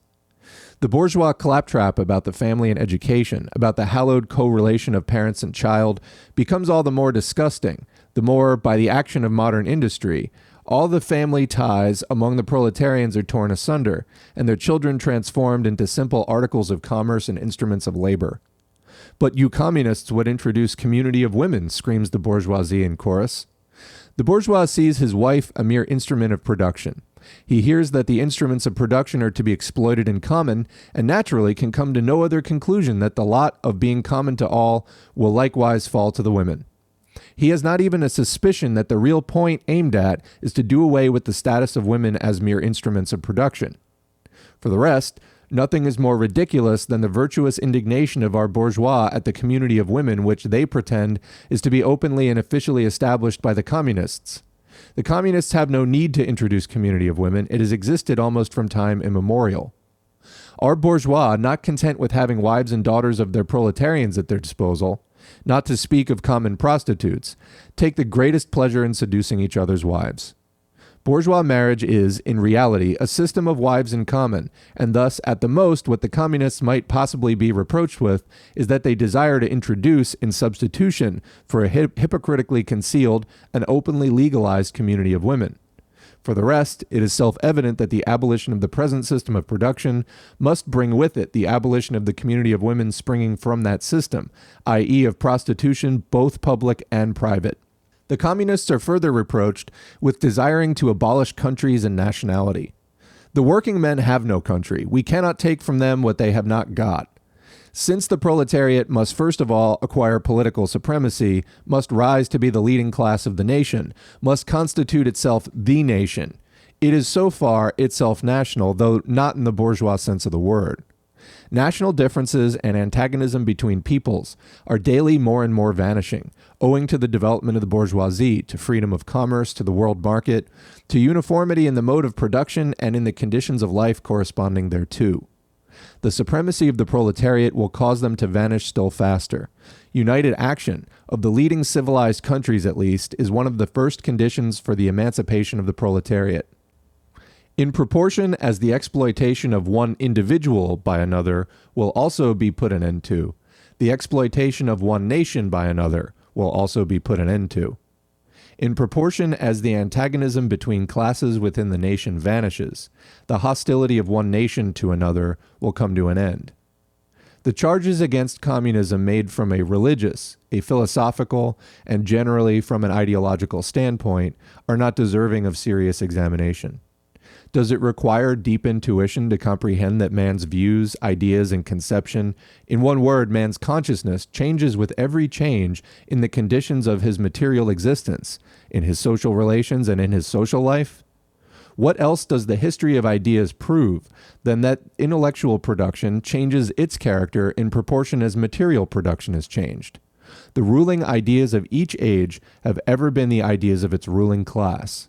A: The bourgeois claptrap about the family and education, about the hallowed correlation of parents and child, becomes all the more disgusting the more by the action of modern industry, all the family ties among the proletarians are torn asunder, and their children transformed into simple articles of commerce and instruments of labor. But you communists would introduce community of women, screams the bourgeoisie in chorus. The bourgeois sees his wife a mere instrument of production. He hears that the instruments of production are to be exploited in common, and naturally can come to no other conclusion that the lot of being common to all will likewise fall to the women. He has not even a suspicion that the real point aimed at is to do away with the status of women as mere instruments of production. For the rest, nothing is more ridiculous than the virtuous indignation of our bourgeois at the community of women which they pretend is to be openly and officially established by the communists. The communists have no need to introduce community of women, it has existed almost from time immemorial. Our bourgeois, not content with having wives and daughters of their proletarians at their disposal, not to speak of common prostitutes, take the greatest pleasure in seducing each other's wives. Bourgeois marriage is, in reality, a system of wives in common, and thus, at the most, what the communists might possibly be reproached with is that they desire to introduce, in substitution for a hypocritically concealed and openly legalized community of women. For the rest, it is self evident that the abolition of the present system of production must bring with it the abolition of the community of women springing from that system, i.e., of prostitution, both public and private. The communists are further reproached with desiring to abolish countries and nationality. The working men have no country. We cannot take from them what they have not got since the proletariat must first of all acquire political supremacy, must rise to be the leading class of the nation, must constitute itself the nation, it is so far itself national, though not in the bourgeois sense of the word. National differences and antagonism between peoples are daily more and more vanishing, owing to the development of the bourgeoisie, to freedom of commerce, to the world market, to uniformity in the mode of production and in the conditions of life corresponding thereto. The supremacy of the proletariat will cause them to vanish still faster. United action, of the leading civilized countries at least, is one of the first conditions for the emancipation of the proletariat. In proportion as the exploitation of one individual by another will also be put an end to, the exploitation of one nation by another will also be put an end to. In proportion as the antagonism between classes within the nation vanishes, the hostility of one nation to another will come to an end. The charges against communism made from a religious, a philosophical, and generally from an ideological standpoint are not deserving of serious examination. Does it require deep intuition to comprehend that man's views, ideas, and conception, in one word, man's consciousness, changes with every change in the conditions of his material existence, in his social relations, and in his social life? What else does the history of ideas prove than that intellectual production changes its character in proportion as material production has changed? The ruling ideas of each age have ever been the ideas of its ruling class.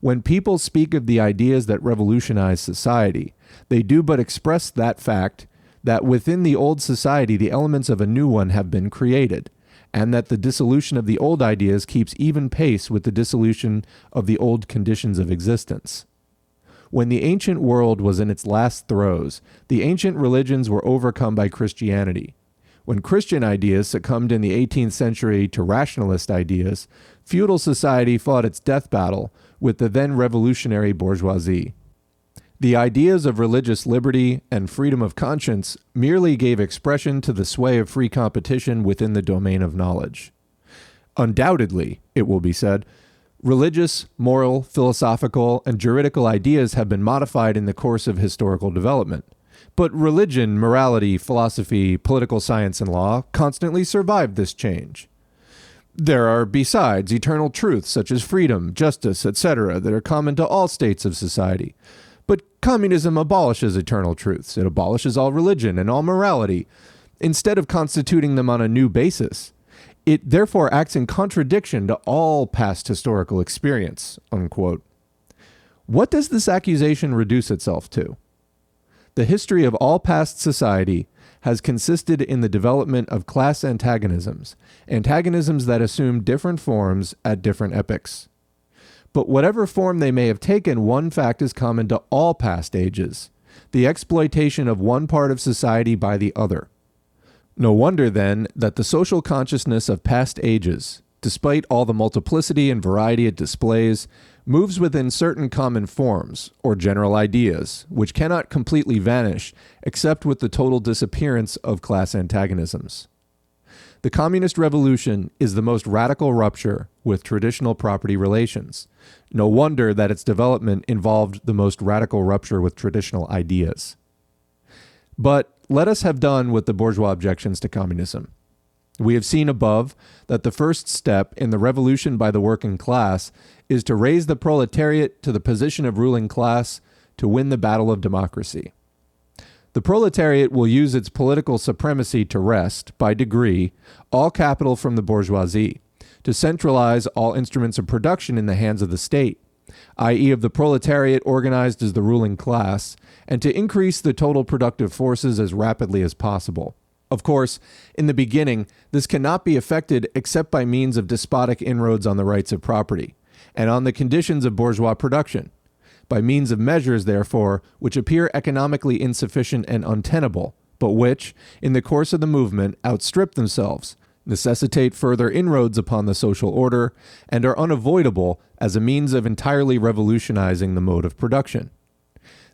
A: When people speak of the ideas that revolutionize society, they do but express that fact that within the old society the elements of a new one have been created, and that the dissolution of the old ideas keeps even pace with the dissolution of the old conditions of existence. When the ancient world was in its last throes, the ancient religions were overcome by Christianity. When Christian ideas succumbed in the 18th century to rationalist ideas, feudal society fought its death battle with the then revolutionary bourgeoisie. The ideas of religious liberty and freedom of conscience merely gave expression to the sway of free competition within the domain of knowledge. Undoubtedly, it will be said, religious, moral, philosophical, and juridical ideas have been modified in the course of historical development. But religion, morality, philosophy, political science, and law constantly survived this change. There are, besides, eternal truths such as freedom, justice, etc., that are common to all states of society. But communism abolishes eternal truths. It abolishes all religion and all morality, instead of constituting them on a new basis. It therefore acts in contradiction to all past historical experience. Unquote. What does this accusation reduce itself to? The history of all past society has consisted in the development of class antagonisms, antagonisms that assume different forms at different epochs. But whatever form they may have taken, one fact is common to all past ages the exploitation of one part of society by the other. No wonder, then, that the social consciousness of past ages, despite all the multiplicity and variety it displays, moves within certain common forms, or general ideas, which cannot completely vanish except with the total disappearance of class antagonisms. The Communist Revolution is the most radical rupture with traditional property relations. No wonder that its development involved the most radical rupture with traditional ideas. But let us have done with the bourgeois objections to communism. We have seen above that the first step in the revolution by the working class is to raise the proletariat to the position of ruling class to win the battle of democracy. The proletariat will use its political supremacy to wrest, by degree, all capital from the bourgeoisie, to centralize all instruments of production in the hands of the state, i.e., of the proletariat organized as the ruling class, and to increase the total productive forces as rapidly as possible. Of course, in the beginning, this cannot be effected except by means of despotic inroads on the rights of property and on the conditions of bourgeois production, by means of measures, therefore, which appear economically insufficient and untenable, but which, in the course of the movement, outstrip themselves, necessitate further inroads upon the social order, and are unavoidable as a means of entirely revolutionizing the mode of production.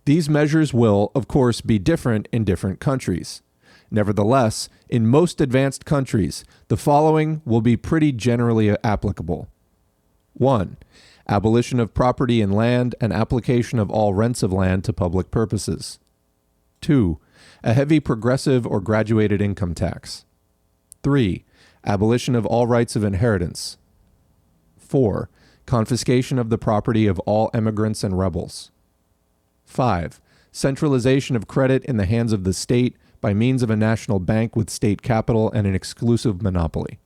A: These measures will, of course, be different in different countries. Nevertheless, in most advanced countries, the following will be pretty generally applicable. 1. Abolition of property in land and application of all rents of land to public purposes. 2. A heavy progressive or graduated income tax. 3. Abolition of all rights of inheritance. 4. Confiscation of the property of all emigrants and rebels. 5. Centralization of credit in the hands of the state by means of a national bank with state capital and an exclusive monopoly.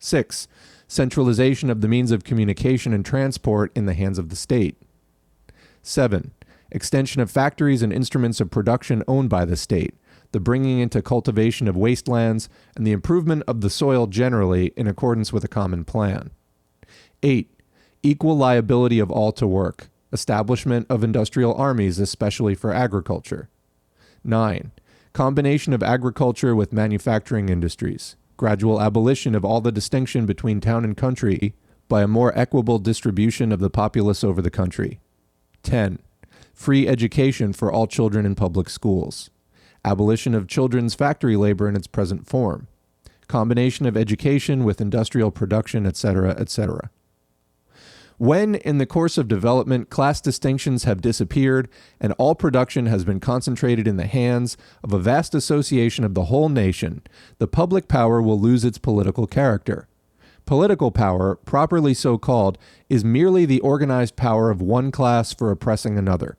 A: 6. Centralization of the means of communication and transport in the hands of the state. 7. Extension of factories and instruments of production owned by the state, the bringing into cultivation of wastelands, and the improvement of the soil generally in accordance with a common plan. 8. Equal liability of all to work, establishment of industrial armies, especially for agriculture. 9 combination of agriculture with manufacturing industries, gradual abolition of all the distinction between town and country by a more equable distribution of the populace over the country. 10. Free education for all children in public schools. Abolition of children's factory labor in its present form. Combination of education with industrial production, etc., etc. When, in the course of development, class distinctions have disappeared and all production has been concentrated in the hands of a vast association of the whole nation, the public power will lose its political character. Political power, properly so called, is merely the organized power of one class for oppressing another.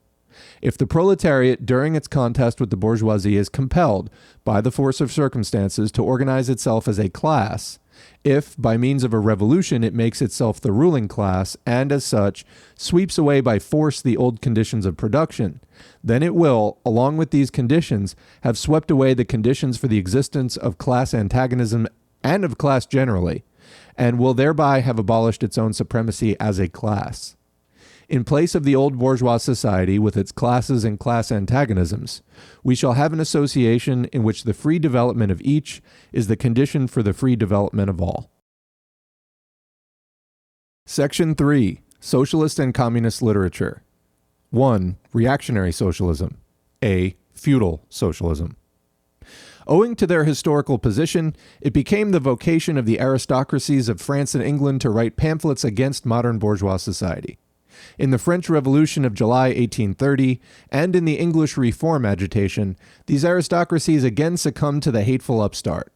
A: If the proletariat, during its contest with the bourgeoisie, is compelled, by the force of circumstances, to organize itself as a class, if, by means of a revolution, it makes itself the ruling class and, as such, sweeps away by force the old conditions of production, then it will, along with these conditions, have swept away the conditions for the existence of class antagonism and of class generally, and will thereby have abolished its own supremacy as a class. In place of the old bourgeois society with its classes and class antagonisms, we shall have an association in which the free development of each is the condition for the free development of all. Section 3 Socialist and Communist Literature 1. Reactionary Socialism. A. Feudal Socialism. Owing to their historical position, it became the vocation of the aristocracies of France and England to write pamphlets against modern bourgeois society. In the French Revolution of July 1830 and in the English Reform agitation, these aristocracies again succumbed to the hateful upstart.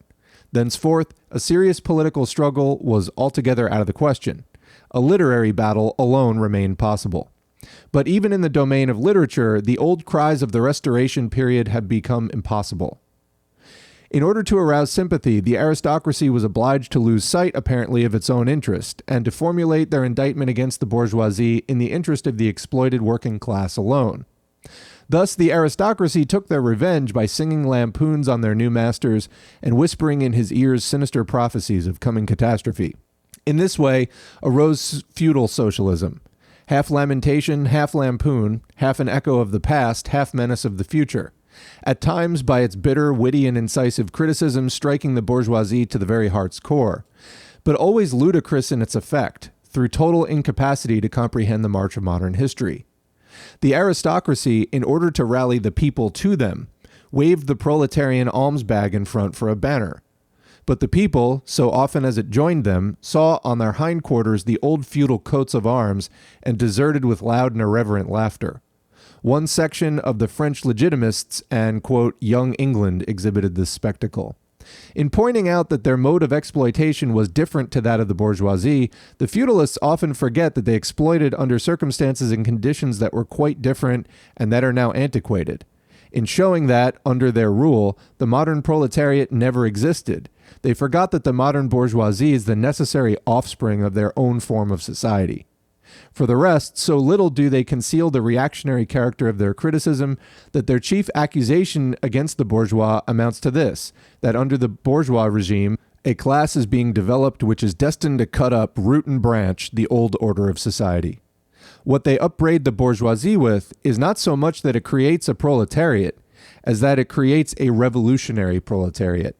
A: Thenceforth, a serious political struggle was altogether out of the question. A literary battle alone remained possible. But even in the domain of literature, the old cries of the Restoration period had become impossible. In order to arouse sympathy, the aristocracy was obliged to lose sight, apparently, of its own interest, and to formulate their indictment against the bourgeoisie in the interest of the exploited working class alone. Thus, the aristocracy took their revenge by singing lampoons on their new masters and whispering in his ears sinister prophecies of coming catastrophe. In this way arose feudal socialism, half lamentation, half lampoon, half an echo of the past, half menace of the future at times by its bitter, witty, and incisive criticism striking the bourgeoisie to the very heart's core, but always ludicrous in its effect, through total incapacity to comprehend the march of modern history. The aristocracy, in order to rally the people to them, waved the proletarian alms bag in front for a banner. But the people, so often as it joined them, saw on their hindquarters the old feudal coats of arms and deserted with loud and irreverent laughter. One section of the French legitimists and, quote, Young England exhibited this spectacle. In pointing out that their mode of exploitation was different to that of the bourgeoisie, the feudalists often forget that they exploited under circumstances and conditions that were quite different and that are now antiquated. In showing that, under their rule, the modern proletariat never existed, they forgot that the modern bourgeoisie is the necessary offspring of their own form of society. For the rest, so little do they conceal the reactionary character of their criticism that their chief accusation against the bourgeois amounts to this that under the bourgeois regime, a class is being developed which is destined to cut up root and branch the old order of society. What they upbraid the bourgeoisie with is not so much that it creates a proletariat as that it creates a revolutionary proletariat.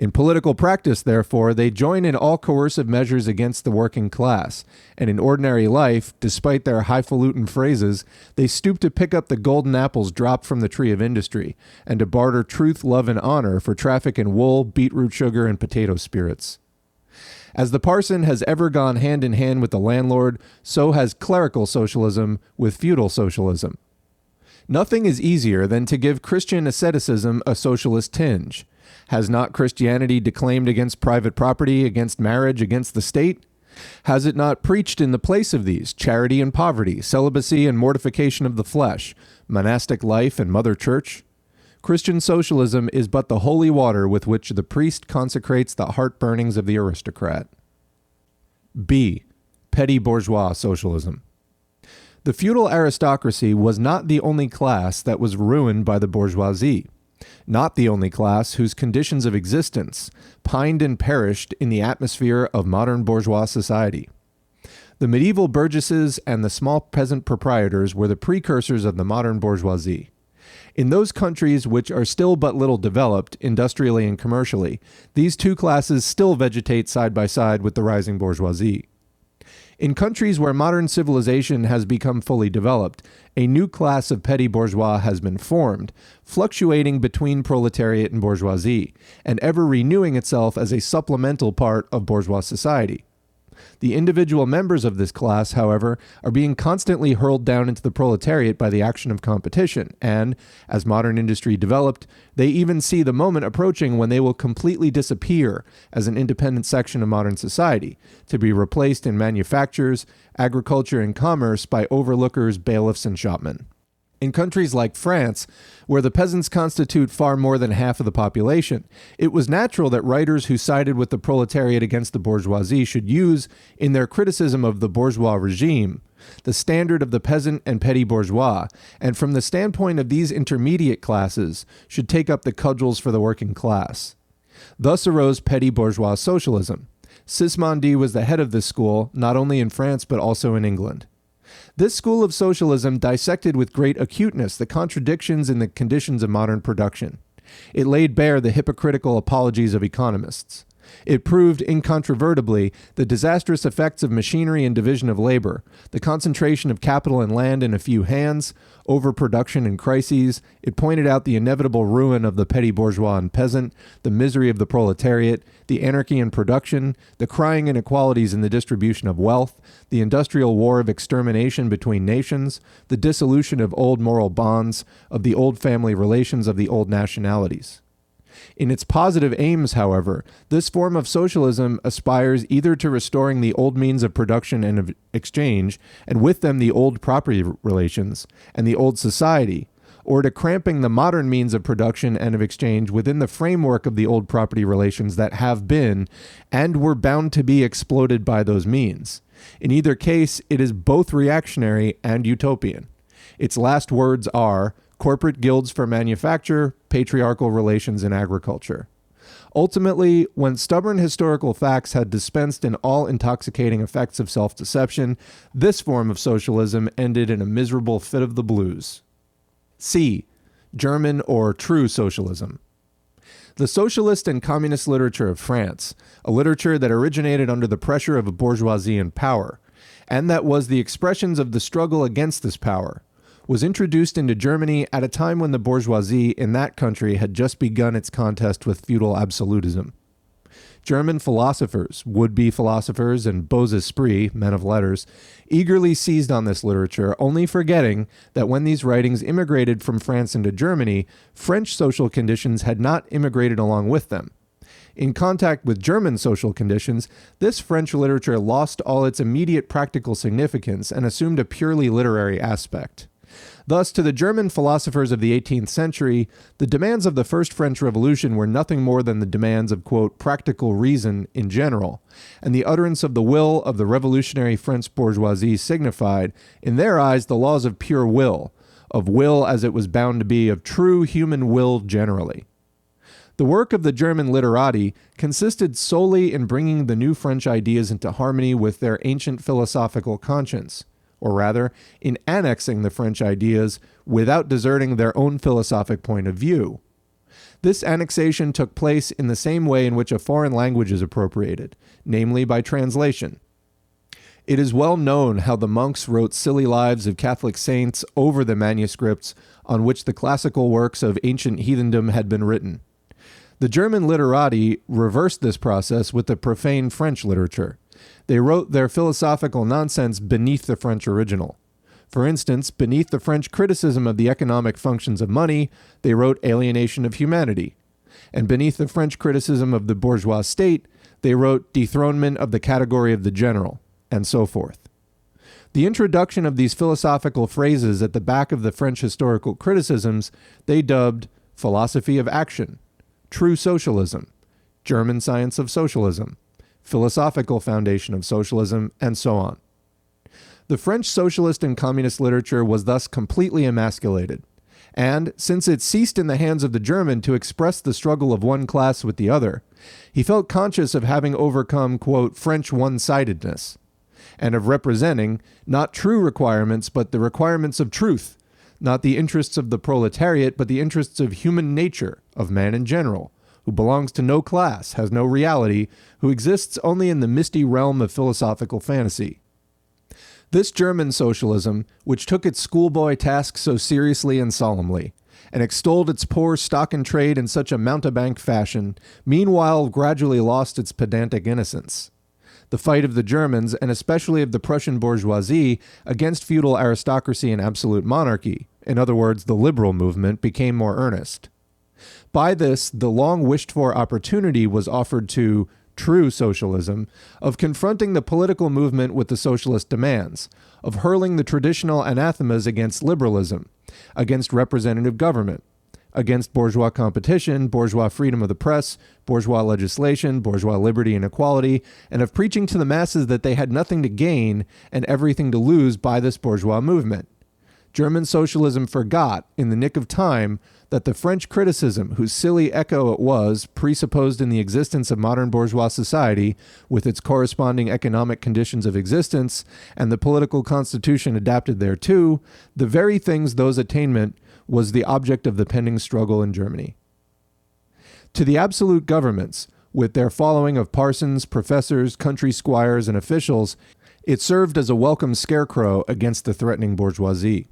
A: In political practice, therefore, they join in all coercive measures against the working class, and in ordinary life, despite their highfalutin phrases, they stoop to pick up the golden apples dropped from the tree of industry, and to barter truth, love, and honor for traffic in wool, beetroot sugar, and potato spirits. As the parson has ever gone hand in hand with the landlord, so has clerical socialism with feudal socialism. Nothing is easier than to give Christian asceticism a socialist tinge. Has not Christianity declaimed against private property, against marriage, against the state? Has it not preached in the place of these charity and poverty, celibacy and mortification of the flesh, monastic life and mother church? Christian socialism is but the holy water with which the priest consecrates the heart burnings of the aristocrat. B. Petty bourgeois socialism. The feudal aristocracy was not the only class that was ruined by the bourgeoisie not the only class whose conditions of existence pined and perished in the atmosphere of modern bourgeois society. The medieval burgesses and the small peasant proprietors were the precursors of the modern bourgeoisie. In those countries which are still but little developed, industrially and commercially, these two classes still vegetate side by side with the rising bourgeoisie. In countries where modern civilization has become fully developed, a new class of petty bourgeois has been formed, fluctuating between proletariat and bourgeoisie, and ever renewing itself as a supplemental part of bourgeois society. The individual members of this class, however, are being constantly hurled down into the proletariat by the action of competition, and, as modern industry developed, they even see the moment approaching when they will completely disappear as an independent section of modern society, to be replaced in manufactures, agriculture, and commerce by overlookers, bailiffs, and shopmen. In countries like France, where the peasants constitute far more than half of the population, it was natural that writers who sided with the proletariat against the bourgeoisie should use, in their criticism of the bourgeois regime, the standard of the peasant and petty bourgeois, and from the standpoint of these intermediate classes, should take up the cudgels for the working class. Thus arose petty bourgeois socialism. Sismondi was the head of this school, not only in France but also in England. This school of socialism dissected with great acuteness the contradictions in the conditions of modern production. It laid bare the hypocritical apologies of economists. It proved incontrovertibly the disastrous effects of machinery and division of labor, the concentration of capital and land in a few hands, overproduction and crises. It pointed out the inevitable ruin of the petty bourgeois and peasant, the misery of the proletariat, the anarchy in production, the crying inequalities in the distribution of wealth, the industrial war of extermination between nations, the dissolution of old moral bonds, of the old family relations of the old nationalities. In its positive aims, however, this form of socialism aspires either to restoring the old means of production and of exchange, and with them the old property relations, and the old society, or to cramping the modern means of production and of exchange within the framework of the old property relations that have been and were bound to be exploded by those means. In either case, it is both reactionary and utopian. Its last words are corporate guilds for manufacture, patriarchal relations in agriculture. Ultimately, when stubborn historical facts had dispensed in all intoxicating effects of self deception, this form of socialism ended in a miserable fit of the blues. C. German or true socialism. The socialist and communist literature of France, a literature that originated under the pressure of a bourgeoisie in power, and that was the expressions of the struggle against this power, was introduced into Germany at a time when the bourgeoisie in that country had just begun its contest with feudal absolutism. German philosophers, would be philosophers, and beaux esprits, men of letters, eagerly seized on this literature, only forgetting that when these writings immigrated from France into Germany, French social conditions had not immigrated along with them. In contact with German social conditions, this French literature lost all its immediate practical significance and assumed a purely literary aspect. Thus, to the German philosophers of the 18th century, the demands of the First French Revolution were nothing more than the demands of, quote, practical reason in general, and the utterance of the will of the revolutionary French bourgeoisie signified, in their eyes, the laws of pure will, of will as it was bound to be, of true human will generally. The work of the German literati consisted solely in bringing the new French ideas into harmony with their ancient philosophical conscience or rather, in annexing the French ideas without deserting their own philosophic point of view. This annexation took place in the same way in which a foreign language is appropriated, namely by translation. It is well known how the monks wrote silly lives of Catholic saints over the manuscripts on which the classical works of ancient heathendom had been written. The German literati reversed this process with the profane French literature. They wrote their philosophical nonsense beneath the French original. For instance, beneath the French criticism of the economic functions of money, they wrote alienation of humanity. And beneath the French criticism of the bourgeois state, they wrote dethronement of the category of the general, and so forth. The introduction of these philosophical phrases at the back of the French historical criticisms they dubbed philosophy of action, true socialism, German science of socialism, philosophical foundation of socialism, and so on. The French socialist and communist literature was thus completely emasculated. And since it ceased in the hands of the German to express the struggle of one class with the other, he felt conscious of having overcome, quote, French one sidedness, and of representing not true requirements, but the requirements of truth, not the interests of the proletariat, but the interests of human nature, of man in general, who belongs to no class, has no reality, who exists only in the misty realm of philosophical fantasy. This German socialism, which took its schoolboy task so seriously and solemnly, and extolled its poor stock and trade in such a mountebank fashion, meanwhile gradually lost its pedantic innocence. The fight of the Germans, and especially of the Prussian bourgeoisie, against feudal aristocracy and absolute monarchy, in other words, the liberal movement, became more earnest. By this, the long wished for opportunity was offered to true socialism of confronting the political movement with the socialist demands, of hurling the traditional anathemas against liberalism, against representative government, against bourgeois competition, bourgeois freedom of the press, bourgeois legislation, bourgeois liberty and equality, and of preaching to the masses that they had nothing to gain and everything to lose by this bourgeois movement. German socialism forgot, in the nick of time, that the French criticism, whose silly echo it was, presupposed in the existence of modern bourgeois society, with its corresponding economic conditions of existence, and the political constitution adapted thereto, the very things those attainment was the object of the pending struggle in Germany. To the absolute governments, with their following of parsons, professors, country squires, and officials, it served as a welcome scarecrow against the threatening bourgeoisie.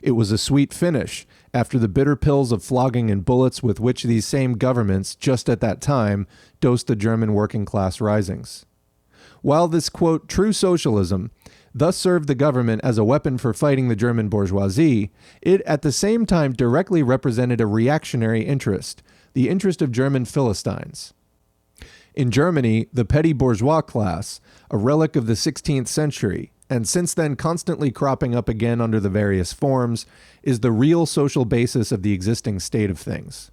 A: It was a sweet finish after the bitter pills of flogging and bullets with which these same governments, just at that time, dosed the German working class risings. While this, quote, true socialism thus served the government as a weapon for fighting the German bourgeoisie, it at the same time directly represented a reactionary interest, the interest of German Philistines. In Germany, the petty bourgeois class, a relic of the 16th century, and since then constantly cropping up again under the various forms, is the real social basis of the existing state of things.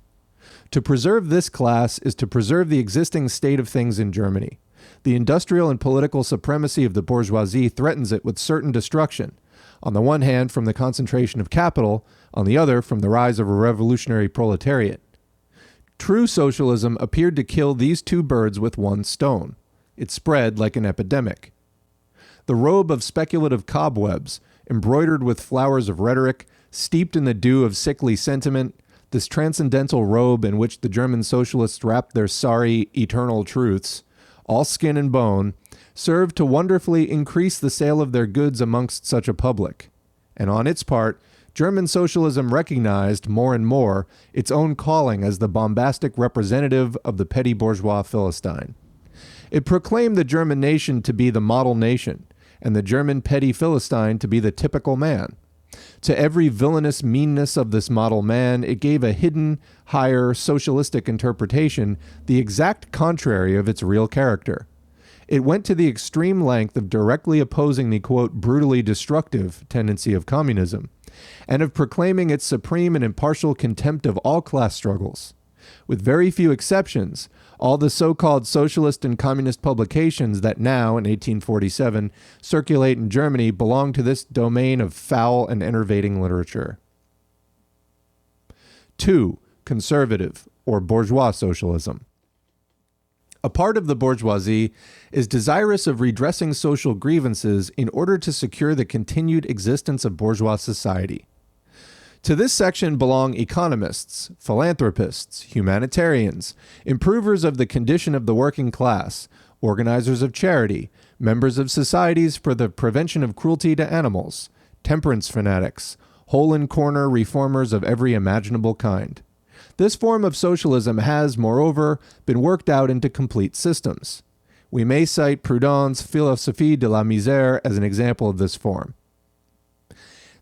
A: To preserve this class is to preserve the existing state of things in Germany. The industrial and political supremacy of the bourgeoisie threatens it with certain destruction, on the one hand from the concentration of capital, on the other from the rise of a revolutionary proletariat. True socialism appeared to kill these two birds with one stone. It spread like an epidemic. The robe of speculative cobwebs, embroidered with flowers of rhetoric, steeped in the dew of sickly sentiment, this transcendental robe in which the German socialists wrapped their sorry, eternal truths, all skin and bone, served to wonderfully increase the sale of their goods amongst such a public. And on its part, German socialism recognized more and more its own calling as the bombastic representative of the petty bourgeois Philistine. It proclaimed the German nation to be the model nation, and the German petty Philistine to be the typical man. To every villainous meanness of this model man, it gave a hidden, higher, socialistic interpretation, the exact contrary of its real character. It went to the extreme length of directly opposing the quote, brutally destructive tendency of communism and of proclaiming its supreme and impartial contempt of all class struggles. With very few exceptions, all the so called socialist and communist publications that now, in 1847, circulate in Germany belong to this domain of foul and enervating literature. 2. Conservative, or bourgeois socialism. A part of the bourgeoisie is desirous of redressing social grievances in order to secure the continued existence of bourgeois society. To this section belong economists, philanthropists, humanitarians, improvers of the condition of the working class, organizers of charity, members of societies for the prevention of cruelty to animals, temperance fanatics, hole and corner reformers of every imaginable kind. This form of socialism has, moreover, been worked out into complete systems. We may cite Proudhon's Philosophie de la Misère as an example of this form.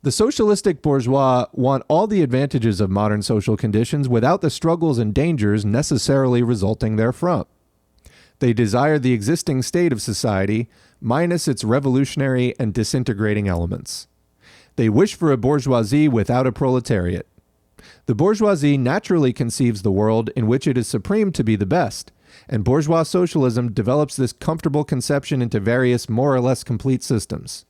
A: The socialistic bourgeois want all the advantages of modern social conditions without the struggles and dangers necessarily resulting therefrom. They desire the existing state of society, minus its revolutionary and disintegrating elements. They wish for a bourgeoisie without a proletariat. The bourgeoisie naturally conceives the world in which it is supreme to be the best, and bourgeois socialism develops this comfortable conception into various more or less complete systems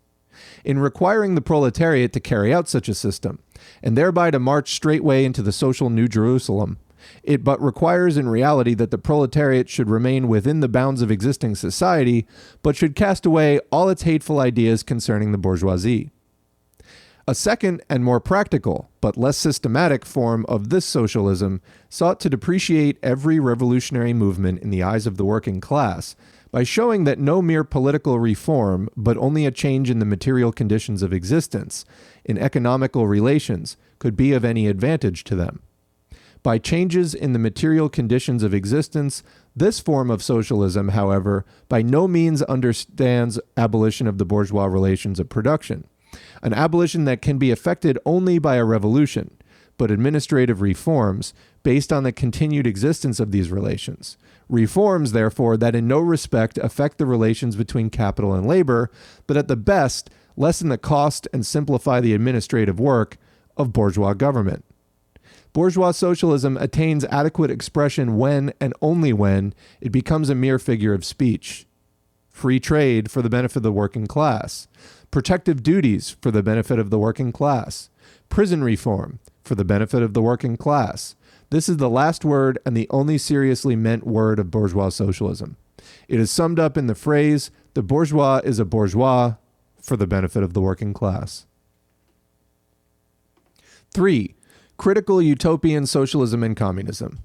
A: in requiring the proletariat to carry out such a system, and thereby to march straightway into the social New Jerusalem. It but requires in reality that the proletariat should remain within the bounds of existing society, but should cast away all its hateful ideas concerning the bourgeoisie. A second and more practical, but less systematic form of this socialism sought to depreciate every revolutionary movement in the eyes of the working class by showing that no mere political reform, but only a change in the material conditions of existence, in economical relations, could be of any advantage to them. By changes in the material conditions of existence, this form of socialism, however, by no means understands abolition of the bourgeois relations of production, an abolition that can be effected only by a revolution, but administrative reforms based on the continued existence of these relations, Reforms, therefore, that in no respect affect the relations between capital and labor, but at the best lessen the cost and simplify the administrative work of bourgeois government. Bourgeois socialism attains adequate expression when and only when it becomes a mere figure of speech. Free trade for the benefit of the working class, protective duties for the benefit of the working class, prison reform for the benefit of the working class. This is the last word and the only seriously meant word of bourgeois socialism. It is summed up in the phrase the bourgeois is a bourgeois for the benefit of the working class. Three, critical utopian socialism and communism.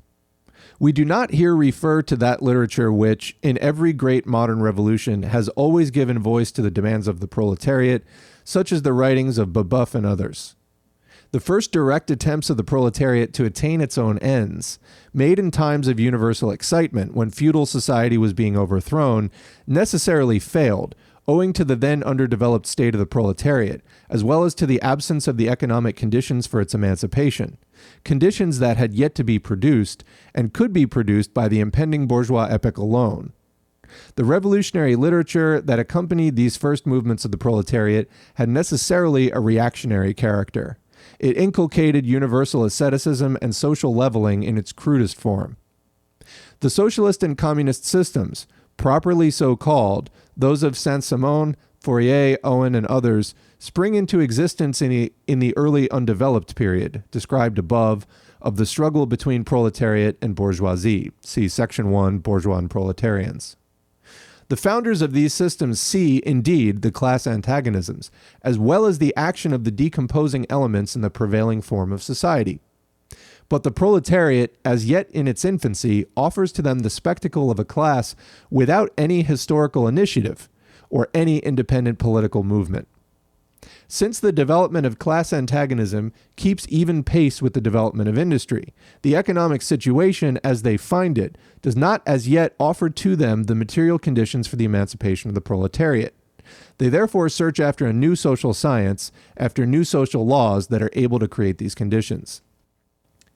A: We do not here refer to that literature which, in every great modern revolution, has always given voice to the demands of the proletariat, such as the writings of Babeuf and others. The first direct attempts of the proletariat to attain its own ends, made in times of universal excitement when feudal society was being overthrown, necessarily failed, owing to the then underdeveloped state of the proletariat, as well as to the absence of the economic conditions for its emancipation, conditions that had yet to be produced and could be produced by the impending bourgeois epoch alone. The revolutionary literature that accompanied these first movements of the proletariat had necessarily a reactionary character. It inculcated universal asceticism and social leveling in its crudest form. The socialist and communist systems, properly so called, those of Saint Simon, Fourier, Owen, and others, spring into existence in the, in the early undeveloped period, described above, of the struggle between proletariat and bourgeoisie. See Section 1 Bourgeois and Proletarians. The founders of these systems see, indeed, the class antagonisms, as well as the action of the decomposing elements in the prevailing form of society. But the proletariat, as yet in its infancy, offers to them the spectacle of a class without any historical initiative or any independent political movement. Since the development of class antagonism keeps even pace with the development of industry, the economic situation as they find it does not as yet offer to them the material conditions for the emancipation of the proletariat. They therefore search after a new social science, after new social laws that are able to create these conditions.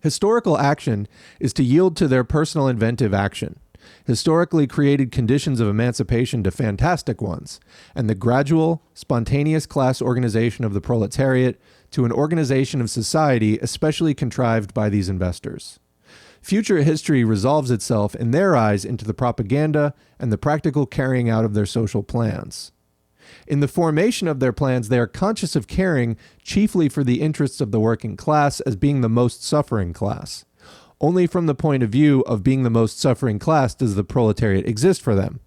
A: Historical action is to yield to their personal inventive action historically created conditions of emancipation to fantastic ones, and the gradual, spontaneous class organization of the proletariat to an organization of society especially contrived by these investors. Future history resolves itself in their eyes into the propaganda and the practical carrying out of their social plans. In the formation of their plans, they are conscious of caring chiefly for the interests of the working class as being the most suffering class. Only from the point of view of being the most suffering class does the proletariat exist for them.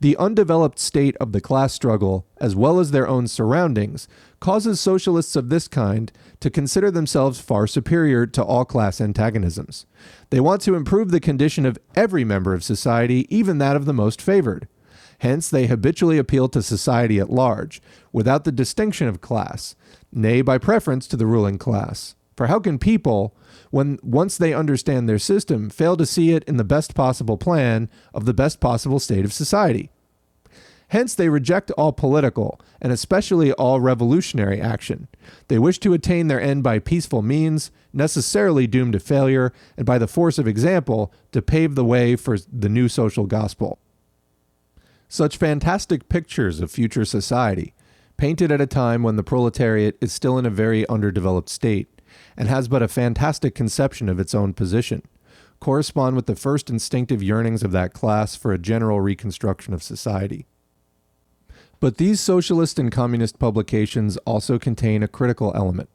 A: The undeveloped state of the class struggle, as well as their own surroundings, causes socialists of this kind to consider themselves far superior to all class antagonisms. They want to improve the condition of every member of society, even that of the most favored. Hence, they habitually appeal to society at large, without the distinction of class, nay, by preference to the ruling class. For how can people, when once they understand their system, fail to see it in the best possible plan of the best possible state of society. Hence, they reject all political, and especially all revolutionary action. They wish to attain their end by peaceful means, necessarily doomed to failure, and by the force of example, to pave the way for the new social gospel. Such fantastic pictures of future society, painted at a time when the proletariat is still in a very underdeveloped state, and has but a fantastic conception of its own position, correspond with the first instinctive yearnings of that class for a general reconstruction of society. But these socialist and communist publications also contain a critical element.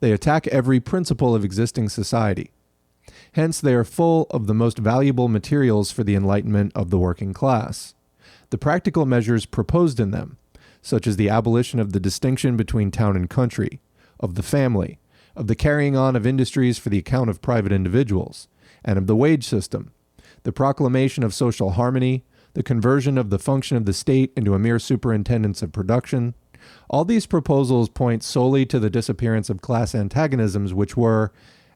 A: They attack every principle of existing society. Hence, they are full of the most valuable materials for the enlightenment of the working class. The practical measures proposed in them, such as the abolition of the distinction between town and country, of the family, of the carrying on of industries for the account of private individuals, and of the wage system, the proclamation of social harmony, the conversion of the function of the state into a mere superintendence of production. All these proposals point solely to the disappearance of class antagonisms, which were,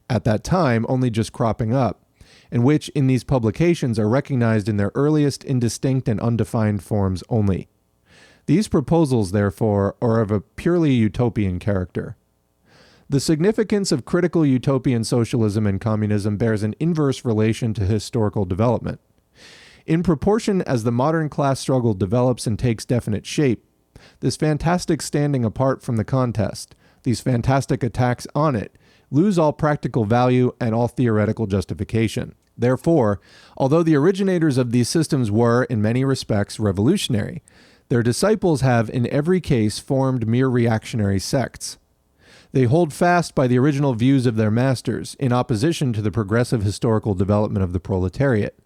A: at that time, only just cropping up, and which, in these publications, are recognized in their earliest indistinct and undefined forms only. These proposals, therefore, are of a purely utopian character. The significance of critical utopian socialism and communism bears an inverse relation to historical development. In proportion as the modern class struggle develops and takes definite shape, this fantastic standing apart from the contest, these fantastic attacks on it, lose all practical value and all theoretical justification. Therefore, although the originators of these systems were, in many respects, revolutionary, their disciples have, in every case, formed mere reactionary sects. They hold fast by the original views of their masters, in opposition to the progressive historical development of the proletariat.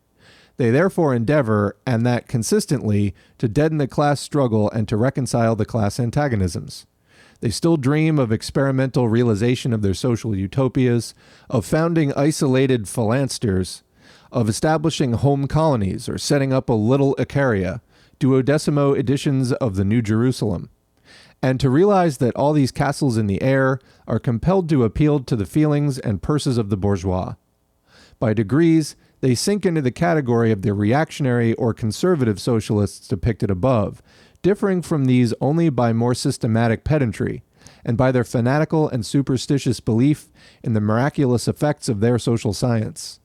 A: They therefore endeavor, and that consistently, to deaden the class struggle and to reconcile the class antagonisms. They still dream of experimental realization of their social utopias, of founding isolated phalansters, of establishing home colonies or setting up a little Icaria, duodecimo editions of the New Jerusalem, and to realize that all these castles in the air are compelled to appeal to the feelings and purses of the bourgeois. By degrees, they sink into the category of the reactionary or conservative socialists depicted above, differing from these only by more systematic pedantry, and by their fanatical and superstitious belief in the miraculous effects of their social science.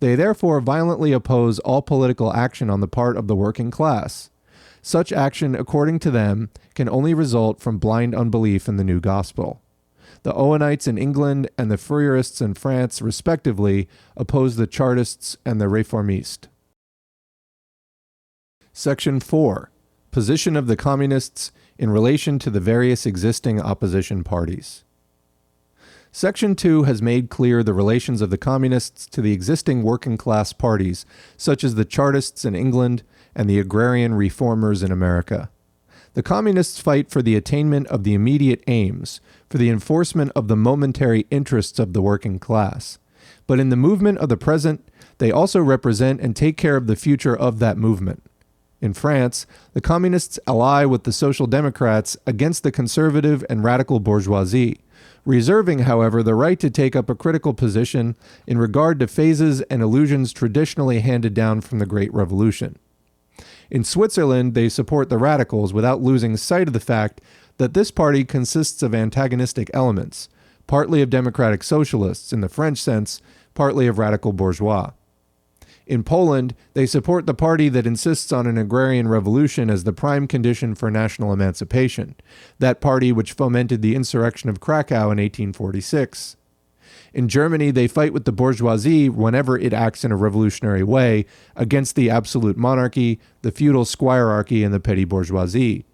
A: They therefore violently oppose all political action on the part of the working class. Such action, according to them, can only result from blind unbelief in the new gospel. The Owenites in England and the Fourierists in France, respectively, oppose the Chartists and the Réformistes. Section 4 Position of the Communists in relation to the various existing opposition parties. Section 2 has made clear the relations of the Communists to the existing working class parties, such as the Chartists in England and the agrarian reformers in America. The Communists fight for the attainment of the immediate aims, for the enforcement of the momentary interests of the working class. But in the movement of the present, they also represent and take care of the future of that movement. In France, the Communists ally with the Social Democrats against the conservative and radical bourgeoisie reserving, however, the right to take up a critical position in regard to phases and illusions traditionally handed down from the Great Revolution. In Switzerland, they support the radicals without losing sight of the fact that this party consists of antagonistic elements, partly of democratic socialists in the French sense, partly of radical bourgeois. In Poland, they support the party that insists on an agrarian revolution as the prime condition for national emancipation, that party which fomented the insurrection of Krakow in 1846. In Germany, they fight with the bourgeoisie whenever it acts in a revolutionary way against the absolute monarchy, the feudal squirearchy, and the petty bourgeoisie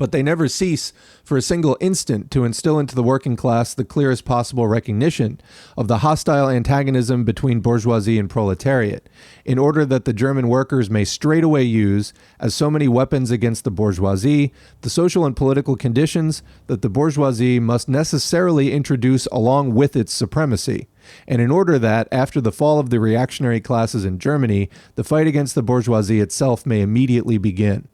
A: but they never cease for a single instant to instill into the working class the clearest possible recognition of the hostile antagonism between bourgeoisie and proletariat, in order that the German workers may straightway use, as so many weapons against the bourgeoisie, the social and political conditions that the bourgeoisie must necessarily introduce along with its supremacy. And in order that, after the fall of the reactionary classes in Germany, the fight against the bourgeoisie itself may immediately begin.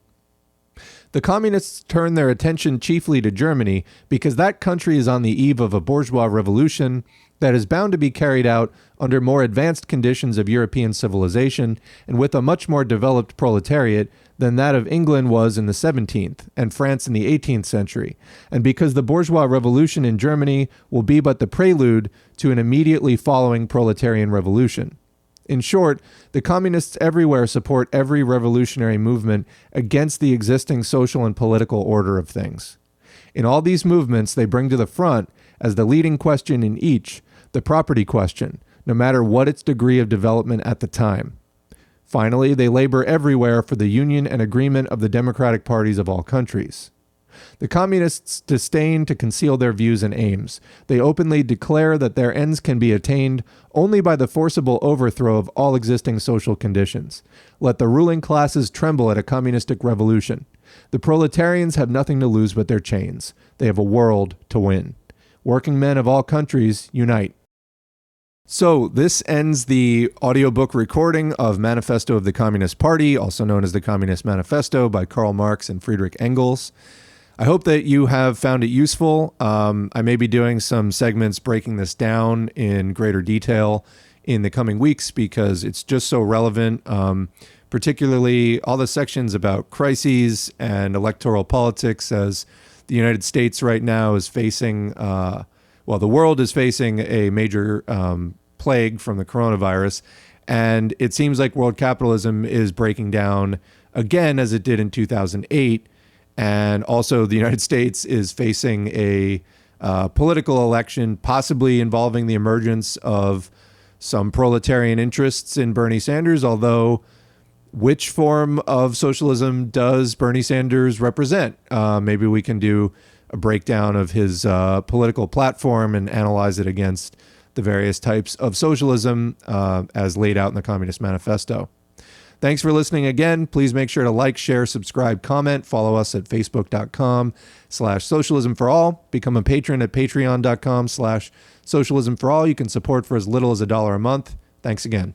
A: The communists turn their attention chiefly to Germany because that country is on the eve of a bourgeois revolution that is bound to be carried out under more advanced conditions of European civilization and with a much more developed proletariat than that of England was in the 17th and France in the 18th century, and because the bourgeois revolution in Germany will be but the prelude to an immediately following proletarian revolution. In short, the communists everywhere support every revolutionary movement against the existing social and political order of things. In all these movements, they bring to the front, as the leading question in each, the property question, no matter what its degree of development at the time. Finally, they labor everywhere for the union and agreement of the democratic parties of all countries. The communists disdain to conceal their views and aims. They openly declare that their ends can be attained only by the forcible overthrow of all existing social conditions. Let the ruling classes tremble at a communistic revolution. The proletarians have nothing to lose but their chains. They have a world to win. Working men of all countries, unite. So, this ends the audiobook recording of Manifesto of the Communist Party, also known as the Communist Manifesto by Karl Marx and Friedrich Engels. I hope that you have found it useful. Um, I may be doing some segments breaking this down in greater detail in the coming weeks because it's just so relevant, um, particularly all the sections about crises and electoral politics as the United States right now is facing, uh, well, the world is facing a major um, plague from the coronavirus. And it seems like world capitalism is breaking down again as it did in 2008 and also, the United States is facing a uh, political election, possibly involving the emergence of some proletarian interests in Bernie Sanders, although which form of socialism does Bernie Sanders represent? Uh, maybe we can do a breakdown of his uh, political platform and analyze it against the various types of socialism uh, as laid out in the Communist Manifesto. Thanks for listening again. Please make sure to like, share, subscribe, comment, follow us at facebook.com slash socialism for all. Become a patron at patreon.com slash socialism for all. You can support for as little as a dollar a month. Thanks again.